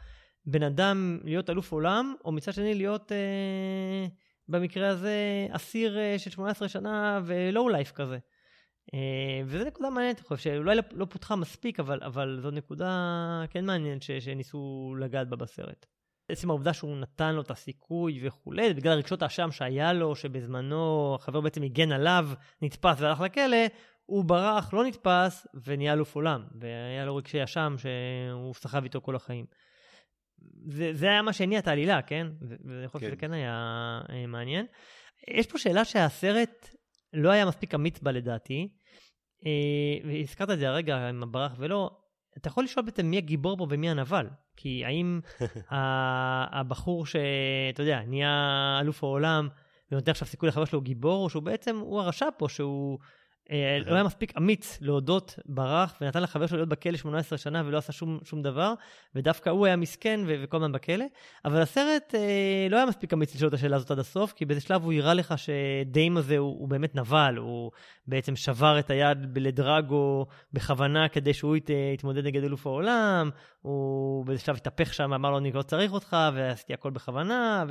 Speaker 2: בן אדם להיות אלוף עולם, או מצד שני להיות, אה, במקרה הזה, אסיר אה, של 18 שנה ולואו לייף כזה. אה, וזו נקודה מעניינת, אני חושב, שאולי לא, לא פותחה מספיק, אבל, אבל זו נקודה כן מעניינת ש, שניסו לגעת בה בסרט. עצם העובדה שהוא נתן לו את הסיכוי וכולי, בגלל רגשות האשם שהיה לו, שבזמנו החבר בעצם הגן עליו, נתפס והלך לכלא, הוא ברח, לא נתפס, ונהיה אלוף עולם. והיה לו רגשי אשם שהוא סחב איתו כל החיים. זה, זה היה מה שהניע את העלילה, כן? ואני חושב כן. שזה כן היה אה, מעניין. יש פה שאלה שהסרט לא היה מספיק אמיץ בה לדעתי, אה, והזכרת את זה הרגע עם הברח ולא, אתה יכול לשאול בעצם מי הגיבור פה ומי הנבל. כי האם הבחור שאתה יודע, נהיה אלוף העולם ונותן עכשיו סיכוי לחבר שלו גיבור, או שהוא בעצם, הוא הרשע פה, שהוא לא היה מספיק אמיץ להודות, ברח, ונתן לחבר שלו להיות בכלא 18 שנה ולא עשה שום, שום דבר, ודווקא הוא היה מסכן ו- וכל הזמן בכלא. אבל הסרט אה, לא היה מספיק אמיץ לשאול את השאלה הזאת עד הסוף, כי באיזה שלב הוא הראה לך שדיים הזה הוא, הוא באמת נבל, הוא בעצם שבר את היד לדרגו בכוונה כדי שהוא ית, יתמודד נגד אלוף העולם, הוא באיזה שלב התהפך שם, אמר לו אני לא צריך אותך, ועשיתי הכל בכוונה,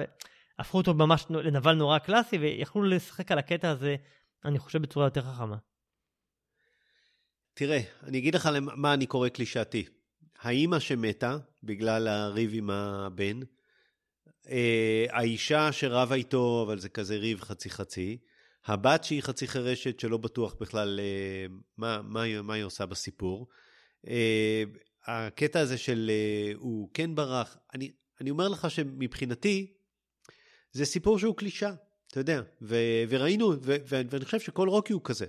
Speaker 2: והפכו אותו ממש לנבל נורא קלאסי, ויכלו לשחק על הקטע הזה. אני חושב בצורה יותר חכמה.
Speaker 1: תראה, אני אגיד לך מה אני קורא קלישאתי. האימא שמתה בגלל הריב עם הבן, אה, האישה שרבה איתו, אבל זה כזה ריב חצי חצי, הבת שהיא חצי חירשת שלא בטוח בכלל אה, מה, מה, מה היא עושה בסיפור, אה, הקטע הזה של הוא כן ברח, אני, אני אומר לך שמבחינתי זה סיפור שהוא קלישה, אתה יודע, ו- וראינו, ו- ואני חושב שכל רוקי הוא כזה.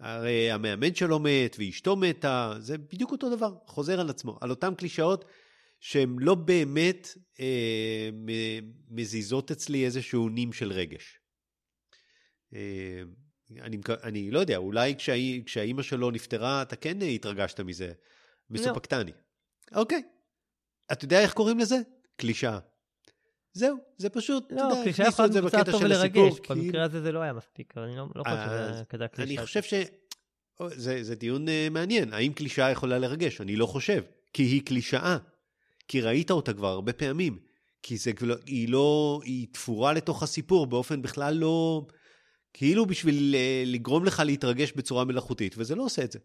Speaker 1: הרי המאמן שלו מת ואשתו מתה, זה בדיוק אותו דבר, חוזר על עצמו, על אותן קלישאות שהן לא באמת אה, מזיזות אצלי איזשהו נים של רגש. אה, אני, אני לא יודע, אולי כשה, כשהאימא שלו נפטרה, אתה כן התרגשת מזה, מסופקטני. לא. אוקיי. אתה יודע איך קוראים לזה? קלישאה. זהו, זה פשוט,
Speaker 2: לא, אתה יודע, את זה בקטע של הסיפור. במקרה הזה זה לא היה מספיק, אני לא, לא חושב שזה כזה קלישה.
Speaker 1: אני חושב ש... זה, זה דיון uh, מעניין, האם קלישאה יכולה לרגש? אני לא חושב, כי היא קלישאה. כי ראית אותה כבר הרבה פעמים. כי זה, היא לא, היא תפורה לתוך הסיפור באופן בכלל לא... כאילו בשביל uh, לגרום לך להתרגש בצורה מלאכותית, וזה לא עושה את זה.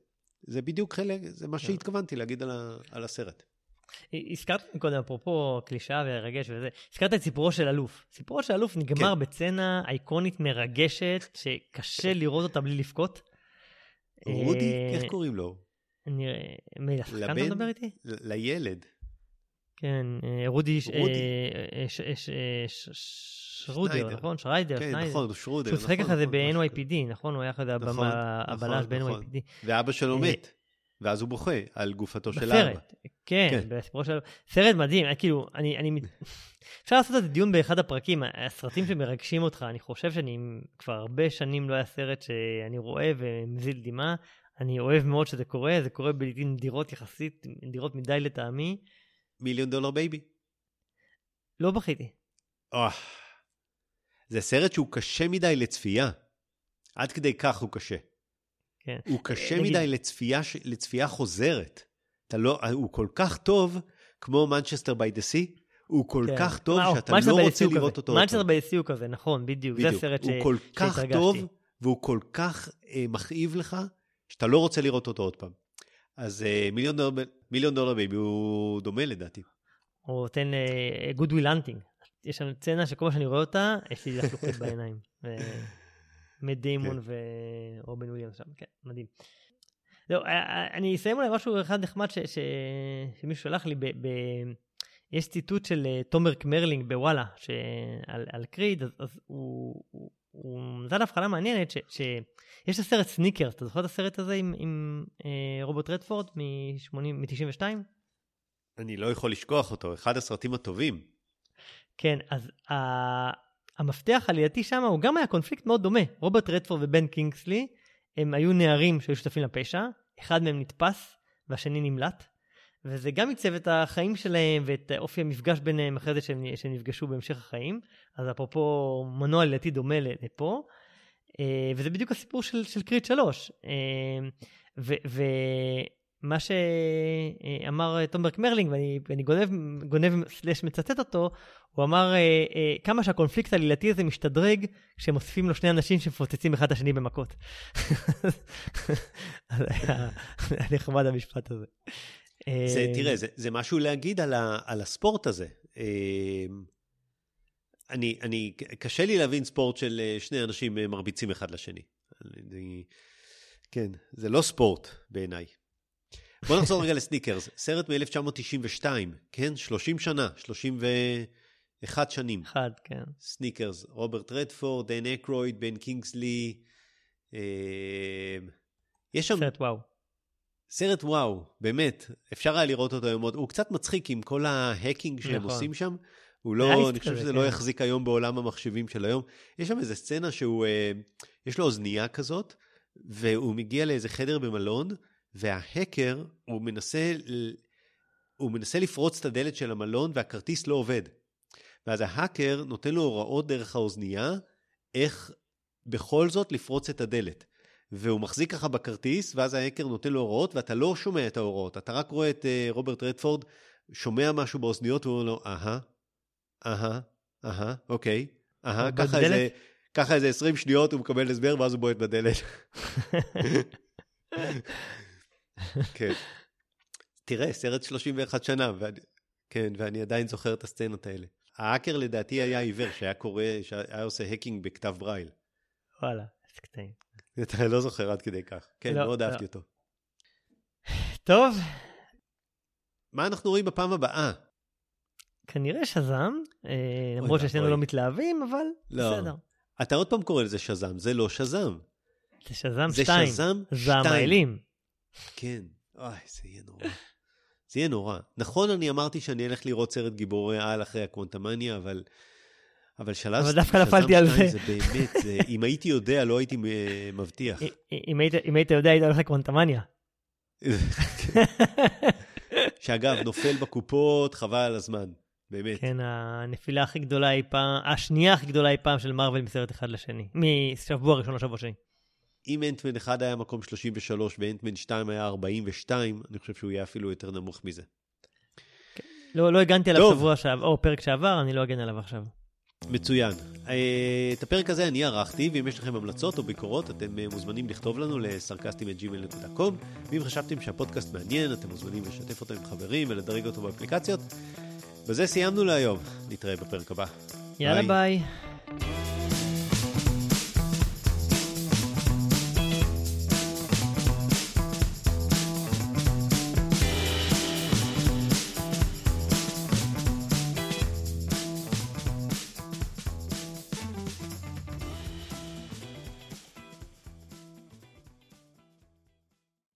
Speaker 1: זה בדיוק חלק, זה מה כן. שהתכוונתי להגיד על, ה, על הסרט.
Speaker 2: הזכרת קודם, אפרופו קלישאה ורגש וזה, הזכרת את סיפורו של אלוף. סיפורו של אלוף נגמר כן. בצצנה אייקונית מרגשת, שקשה לראות אותה בלי לבכות.
Speaker 1: רודי, אה, איך קוראים לו?
Speaker 2: אני... מי, השחקן אתה מדבר איתי?
Speaker 1: לילד.
Speaker 2: כן, אה, רודי... שרודר, נכון? שריידר,
Speaker 1: כן, נכון, שרודר.
Speaker 2: שהוא שיחק ככה זה ב-NYPD, נכון? הוא היה כזה נכון, הבלש נכון, ב-NYPD. נכון.
Speaker 1: ואבא שלו מת. ואז הוא בוכה על גופתו של האבא. בסרט,
Speaker 2: כן, כן. בסיפורו של... סרט מדהים, אה, כאילו, אני... אני... אפשר לעשות את הדיון באחד הפרקים, הסרטים שמרגשים אותך, אני חושב שאני כבר הרבה שנים לא היה סרט שאני רואה ומזיל דמעה. אני אוהב מאוד שזה קורה, זה קורה לעיתים נדירות יחסית, נדירות מדי לטעמי.
Speaker 1: מיליון דולר בייבי.
Speaker 2: לא בכיתי.
Speaker 1: Oh, זה סרט שהוא קשה מדי לצפייה. עד כדי כך הוא קשה. כן. הוא קשה נגיד... מדי לצפייה, לצפייה חוזרת. אתה לא, הוא כל כך טוב, כמו Manchester by the Sea, הוא כל כן. כך טוב וואו, שאתה לא רוצה לראות אותו.
Speaker 2: Manchester by the Sea הוא כזה, נכון, בדיוק, בדיוק. זה הסרט שהתרגשתי.
Speaker 1: הוא כל כך טוב, והוא כל כך אה, מכאיב לך, שאתה לא רוצה לראות אותו עוד פעם. אז אה, מיליון, דולר, מיליון דולר בייבי הוא דומה לדעתי.
Speaker 2: הוא נותן Good Will Hunting. יש שם סצנה שכל מה שאני רואה אותה, יש לי לחלוחית בעיניים. מט דיימון כן. ורובין וויליאמס שם, כן, מדהים. לא, אני אסיים אולי משהו אחד נחמד ש, ש, שמישהו שלח לי, ב, ב, יש ציטוט של אה, תומר קמרלינג בוואלה, על, על קריד, אז, אז הוא, הוא, הוא נתן הבחנה מעניינת, ש, שיש את הסרט סניקרס, אתה זוכר את הסרט הזה עם, עם אה, רוברט רדפורד מ-92?
Speaker 1: אני לא יכול לשכוח אותו, אחד הסרטים הטובים.
Speaker 2: כן, אז המפתח העלילתי שם הוא גם היה קונפליקט מאוד דומה. רוברט רדפורד ובן קינגסלי, הם היו נערים שהיו שותפים לפשע, אחד מהם נתפס והשני נמלט, וזה גם עיצב את החיים שלהם ואת אופי המפגש ביניהם אחרי זה שהם, שהם נפגשו בהמשך החיים. אז אפרופו מנוע לדעתי דומה לפה. אה, וזה בדיוק הסיפור של, של קריד 3. ו, ומה שאמר תומר קמרלינג, ואני, ואני גונב, גונב slash מצטט אותו, הוא אמר אה, אה, כמה שהקונפליקט העלילתי הזה משתדרג כשהם מוסיפים לו שני אנשים שמפוצצים אחד את השני במכות. היה נחמד המשפט הזה.
Speaker 1: זה, תראה, זה, זה משהו להגיד על, ה, על הספורט הזה. אני, אני, קשה לי להבין ספורט של שני אנשים מרביצים אחד לשני. אני, כן, זה לא ספורט בעיניי. בוא נחזור רגע לסניקרס, סרט מ-1992, כן? 30 שנה, 31 שנים.
Speaker 2: אחד, כן.
Speaker 1: סניקרס, רוברט רדפורד, דן אקרויד, בן קינגסלי. אה, יש שם...
Speaker 2: סרט וואו.
Speaker 1: סרט וואו, באמת, אפשר היה לראות אותו היום עוד. הוא קצת מצחיק עם כל ההקינג שהם נכון. עושים שם. הוא לא, אני חושב שזה לא כן. לא יחזיק היום בעולם המחשבים של היום. יש שם איזה סצנה שהוא, אה, יש לו אוזנייה כזאת, והוא מגיע לאיזה חדר במלון, וההקר, הוא מנסה, הוא מנסה לפרוץ את הדלת של המלון והכרטיס לא עובד. ואז ההאקר נותן לו הוראות דרך האוזנייה, איך בכל זאת לפרוץ את הדלת. והוא מחזיק ככה בכרטיס, ואז ההאקר נותן לו הוראות, ואתה לא שומע את ההוראות, אתה רק רואה את uh, רוברט רדפורד שומע משהו באוזניות, והוא אומר לו, אהה, אהה, אהה, אוקיי, אהה, ככה איזה... ככה איזה 20 שניות הוא מקבל הסבר, ואז הוא בועט בדלת. כן. תראה, סרט 31 שנה, ואני, כן, ואני עדיין זוכר את הסצנות האלה. האקר לדעתי היה עיוור, שהיה קורא, שהיה עושה האקינג בכתב ברייל.
Speaker 2: וואלה, איזה קטעים.
Speaker 1: אתה לא זוכר עד כדי כך. כן, לא, מאוד לא. אהבתי אותו.
Speaker 2: טוב.
Speaker 1: מה אנחנו רואים בפעם הבאה?
Speaker 2: כנראה שזם, אה, למרות ששנינו לא מתלהבים, אבל לא. בסדר.
Speaker 1: אתה עוד פעם קורא לזה שזם, זה לא שזם.
Speaker 2: זה שזם 2. זה שזם 2. זם האלים.
Speaker 1: כן, אוי, זה יהיה נורא. זה יהיה נורא. נכון, אני אמרתי שאני אלך לראות סרט גיבורי על אחרי הקוונטמניה, אבל... אבל שלב...
Speaker 2: אבל דווקא נפלתי על זה.
Speaker 1: זה באמת, זה, אם הייתי יודע, לא הייתי מבטיח.
Speaker 2: אם היית, אם היית יודע, היית הולך לקוונטמניה.
Speaker 1: שאגב, נופל בקופות, חבל על הזמן. באמת.
Speaker 2: כן, הנפילה הכי גדולה אי פעם, השנייה הכי גדולה אי פעם של מארוול מסרט אחד לשני. משבוע ראשון לשבוע שני.
Speaker 1: אם אנטמן 1 היה מקום 33 ואנטמן 2 היה 42, אני חושב שהוא יהיה אפילו יותר נמוך מזה.
Speaker 2: כן. לא, לא הגנתי עליו שבוע שעבר, או פרק שעבר, אני לא אגן עליו עכשיו.
Speaker 1: מצוין. אה, את הפרק הזה אני ערכתי, ואם יש לכם המלצות או ביקורות, אתם אה, מוזמנים לכתוב לנו לסרקסטים.gmail.com. ואם חשבתם שהפודקאסט מעניין, אתם מוזמנים לשתף אותו עם חברים ולדרג אותו באפליקציות. בזה סיימנו להיום, נתראה בפרק הבא.
Speaker 2: יאללה ביי. ביי.